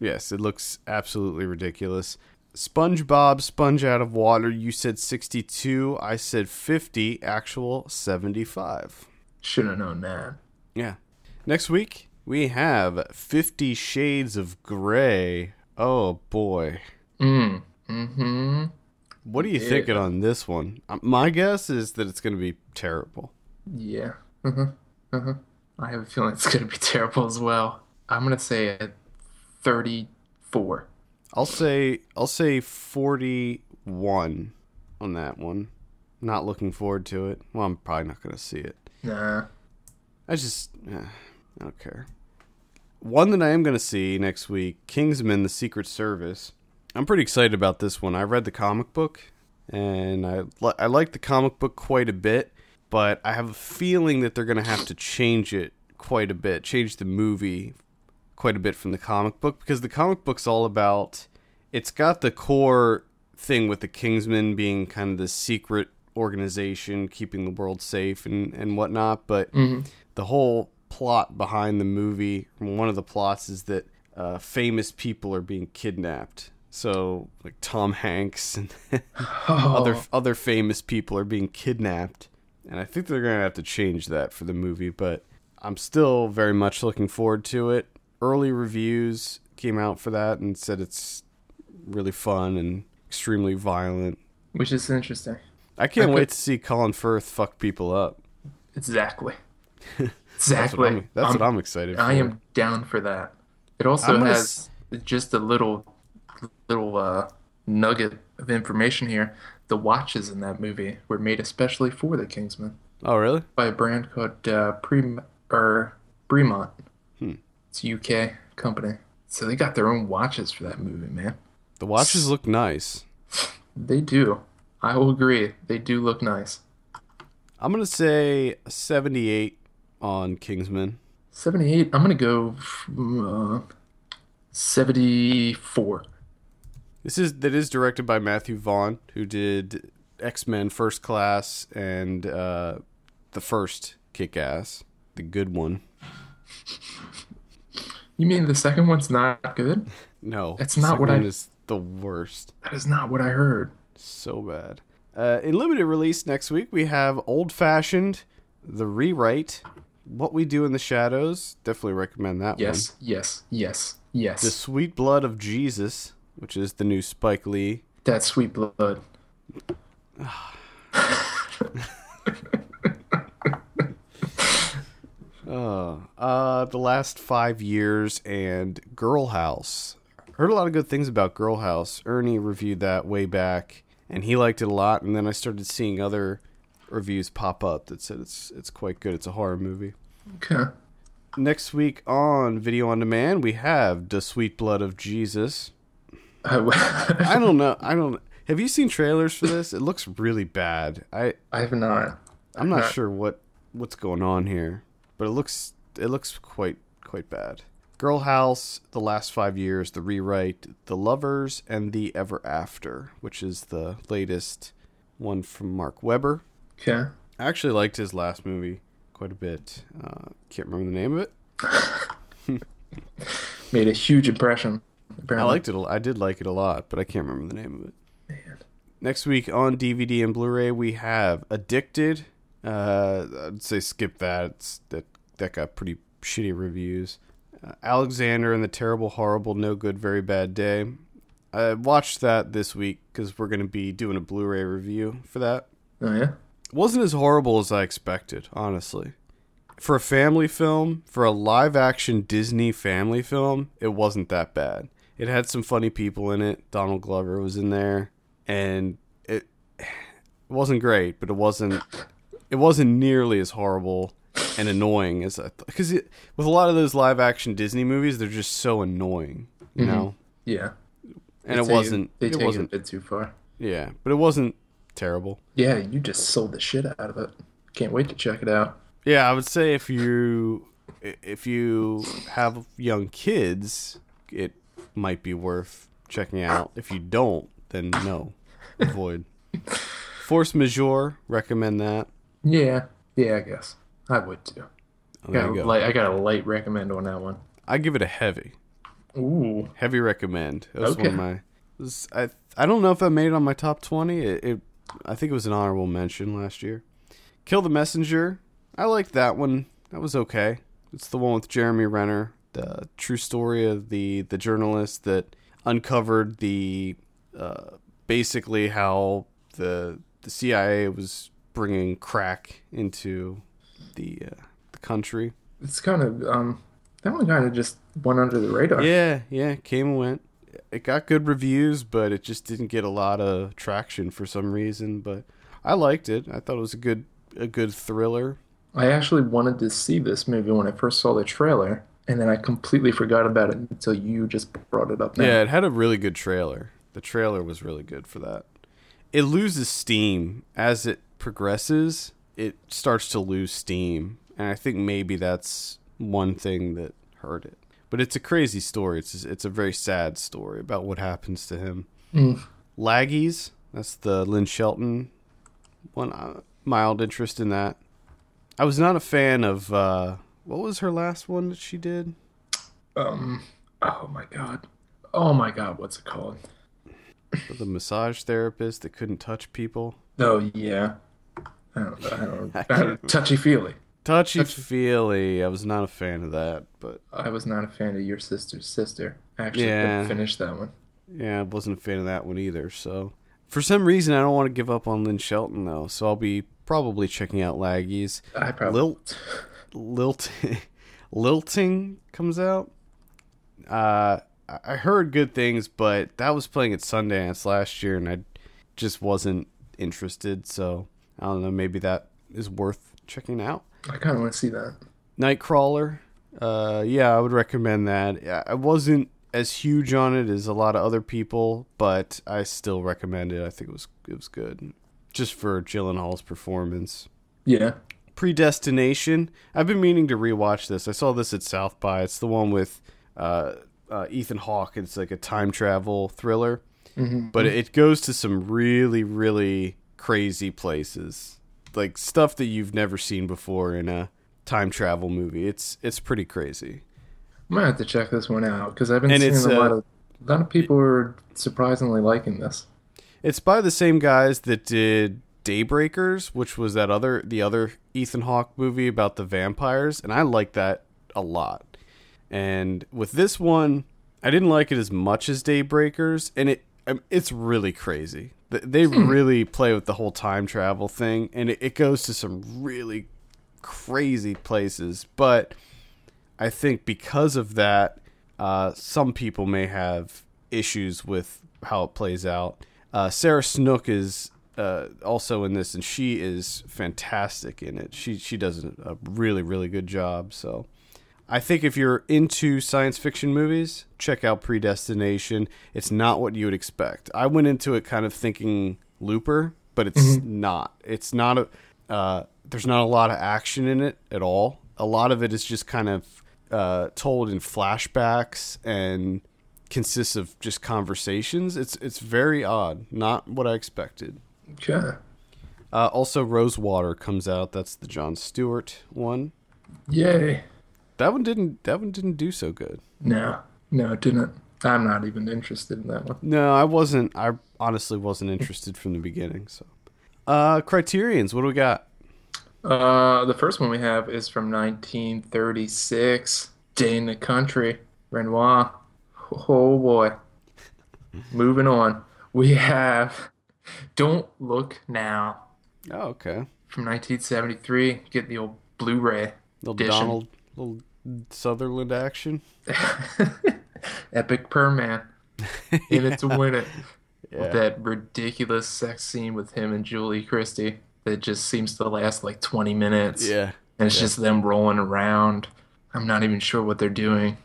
Yes, it looks absolutely ridiculous. SpongeBob, Sponge Out of Water. You said 62. I said 50. Actual 75. Should have known that. Yeah. Next week, we have 50 Shades of Grey. Oh, boy. Mm. Mm-hmm. What are you thinking on this one? Uh, My guess is that it's going to be terrible. Yeah. Uh-huh. Uh-huh. I have a feeling it's gonna be terrible as well. I'm gonna say at 34. I'll say I'll say 41 on that one. Not looking forward to it. Well, I'm probably not going to see it. Nah. I just, eh, I don't care. One that I am going to see next week Kingsman The Secret Service. I'm pretty excited about this one. I read the comic book, and I, li- I like the comic book quite a bit, but I have a feeling that they're going to have to change it quite a bit, change the movie quite a bit from the comic book, because the comic book's all about. It's got the core thing with the Kingsmen being kind of the secret organization keeping the world safe and, and whatnot, but the whole plot behind the movie, one of the plots is that uh, famous people are being kidnapped. So, like Tom Hanks and oh. other other famous people are being kidnapped, and I think they're gonna have to change that for the movie. But I'm still very much looking forward to it. Early reviews came out for that and said it's really fun and extremely violent. Which is interesting. I can't I wait could- to see Colin Firth fuck people up. Exactly. That's Exactly. what I'm, that's what I'm excited for. I am down for that. It also I'm has just a little little uh, nugget of information here. The watches in that movie were made especially for the Kingsman Oh, really? by a brand called uh, Prem or Bremont. Hmm. It's a UK company. So they got their own watches for that movie, man. The watches look nice. They do. I will agree. They do look nice. I'm gonna say 78 on Kingsman. 78. I'm going to go uh, 74. This is that is directed by Matthew Vaughn, who did X Men First Class and uh, the first Kick Ass, the good one. You mean the second one's not good? No, That's the not what I- is the worst. That is not what I heard. So bad. Uh, in limited release next week, we have Old Fashioned, The Rewrite, What We Do in the Shadows. Definitely recommend that one. Yes, yes, yes, yes. The Sweet Blood of Jesus, which is the new Spike Lee. that sweet blood. Uh, uh, the last five years and Girl House. Heard a lot of good things about Girl House. Ernie reviewed that way back, and he liked it a lot. And then I started seeing other reviews pop up that said it's it's quite good. It's a horror movie. Okay. Next week on Video on Demand, we have The Sweet Blood of Jesus. I, don't know. I don't. Have you seen trailers for this? It looks really bad. I I have not. I'm not Not- sure what what's going on here, but it looks it looks quite quite bad. Girl House, The Last Five Years, The Rewrite, The Lovers, and The Ever After, which is the latest one from Mark Webber. Okay. I actually liked his last movie quite a bit. Uh, can't remember the name of it. Made a huge impression. I liked it. a- I did like it a lot, but I can't remember the name of it. Man. Next week on DVD and Blu-ray, we have Addicted. Uh, I'd say skip that. It's, that that got pretty shitty reviews. Uh, Alexander and the Terrible, Horrible, No Good, Very Bad Day. I watched that this week because we're going to be doing a Blu-ray review for that. Oh yeah. wasn't as horrible as I expected, honestly. For a family film, for a live action Disney family film, it wasn't that bad. It had some funny people in it. Donald Glover was in there, and it it wasn't great, but it wasn't it wasn't nearly as horrible and annoying as I because with a lot of those live action Disney movies, they're just so annoying, you mm-hmm. know. Yeah. And They it wasn't. They It take it a wasn't. bit too far. Yeah, but it wasn't terrible. Yeah, you just sold the shit out of it. Can't wait to check it out. Yeah, I would say if you if you have young kids, it might be worth checking out. If you don't, then no, avoid. Force Majeure, recommend that. Yeah. Yeah, I guess I would too. Oh, Got go. light, I got a light recommend on that one. I give it a heavy, Ooh. heavy recommend. It was one Okay. of my. was- I I don't know if I made it on my top twenty. It, it I think it was an honorable mention last year. Kill the Messenger. I liked that one. That was okay. It's the one with Jeremy Renner, the true story of the the journalist that uncovered the uh, basically how the the CIA was bringing crack into the uh, the country. It's kind of um that one kind of just went under the radar. Yeah, yeah, came and went. It got good reviews, but it just didn't get a lot of traction for some reason. But I liked it. I thought it was a good a good thriller. I actually wanted to see this movie when I first saw the trailer, and then I completely forgot about it until you just brought it up now. Yeah, it had a really good trailer. The trailer was really good for that. It loses steam as it progresses. It starts to lose steam, and I think maybe that's one thing that hurt it. But it's a crazy story. It's it's a very sad story about what happens to him. Mm. Laggies, that's the Lynn Shelton one. Uh, mild interest in that. I was not a fan of uh, what was her last one that she did. Um. Oh my god. Oh my god. What's it called? The massage therapist that couldn't touch people. Oh yeah. I don't. I don't. I don't touchy feely. Touchy feely. I was not a fan of that, but I was not a fan of your sister's sister. I actually Yeah. couldn't finish that one. yeah, I wasn't a fan of that one either. So for some reason, I don't want to give up on Lynn Shelton though. So I'll be probably checking out Laggies. I probably. Lilt, lilting, lilting comes out. Uh, I heard good things, but that was playing at Sundance last year, and I just wasn't interested. So I don't know. Maybe that is worth checking out. I kind of want to see that. Nightcrawler. Uh, yeah, I would recommend that. Yeah, I wasn't as huge on it as a lot of other people, but I still recommend it. I think it was it was good, just for Gyllenhaal's performance. Yeah. Predestination. I've been meaning to rewatch this. I saw this at South by. It's the one with uh, uh, Ethan Hawke. It's like a time travel thriller, Mhm. but it goes to some really, really crazy places, like stuff that you've never seen before in a time travel movie. It's it's pretty crazy. I might have to check this one out because I've been And seeing a lot uh, of A lot of people are surprisingly liking this. It's by the same guys that did Daybreakers, which was that other the other Ethan Hawke movie about the vampires, and I like that a lot. And with this one, I didn't like it as much as Daybreakers, and it um, it's really crazy. They really play with the whole time travel thing, and it, it goes to some really crazy places. But I think because of that, uh, some people may have issues with how it plays out. Uh, Sarah Snook is uh, also in this, and she is fantastic in it. She she does a really really good job. So I think if you're into science fiction movies, check out Predestination. It's not what you would expect. I went into it kind of thinking Looper, but it's not. It's not a. Uh, there's not a lot of action in it at all. A lot of it is just kind of uh, told in flashbacks and consists of just conversations. It's it's very odd. Not what I expected. Okay. Uh, also, Rosewater comes out. That's the Jon Stewart one. Yay. That one didn't. That one didn't do so good. No, no, it didn't. I'm not even interested in that one. No, I wasn't. I honestly wasn't interested from the beginning. So, uh, Criterion's. What do we got? Uh, the first one we have is from 1936. Day in the Country. Renoir. Oh boy. Moving on. We have Don't Look Now Oh, okay. from 1973. Get the old Blu-ray Little edition. Donald, little Sutherland action. Epic Per Man. In it to win it. Yeah. With that ridiculous sex scene with him and Julie Christie that just seems to last like 20 minutes. Yeah. And it's Yeah. just them rolling around. I'm not even sure what they're doing.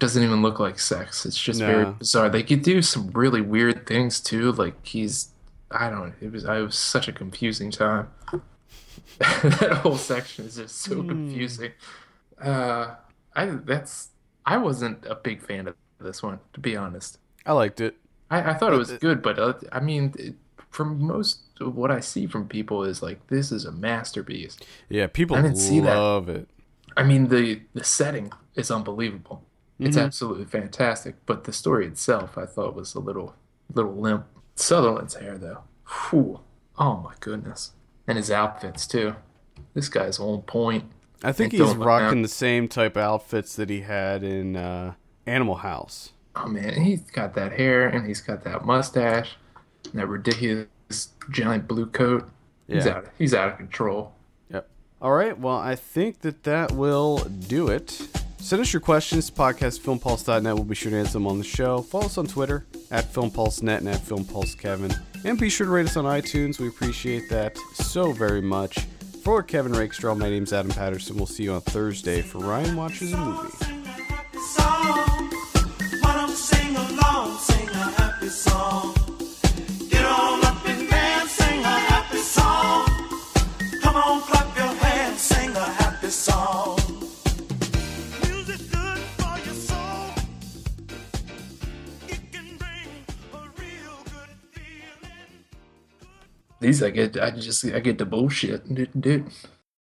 Doesn't even look like sex. It's just very bizarre. They could do some really weird things too. Like he's, I don't. It was. I was such a confusing time. that whole section is just so Hmm. confusing. Uh, I that's. I wasn't a big fan of this one, to be honest. I liked it. I, I thought it was good, but uh, I mean, it, from most of what I see from people is like this is a masterpiece. Yeah, people I didn't see that. love it. I mean, the the setting is unbelievable. It's Mhm. absolutely fantastic, but the story itself, I thought, was a little little limp. Sutherland's hair, though, Whew. oh my goodness, and his outfits too. This guy's on point. I think he's rocking now. the same type of outfits that he had in uh, Animal House. Oh man, he's got that hair and he's got that mustache, and that ridiculous giant blue coat. He's Yeah. out. He's out of control. Yep. All right. Well, I think that that will do it. Send us your questions to podcastfilmpulse.net. We'll be sure to answer them on the show. Follow us on Twitter at FilmPulseNet and at FilmPulseKevin. And be sure to rate us on iTunes. We appreciate that so very much. For Kevin Rakestraw, my name's Adam Patterson. We'll see you on Thursday for Ryan Watches a Movie. Song. These I get. I just I get the bullshit, dude. dude.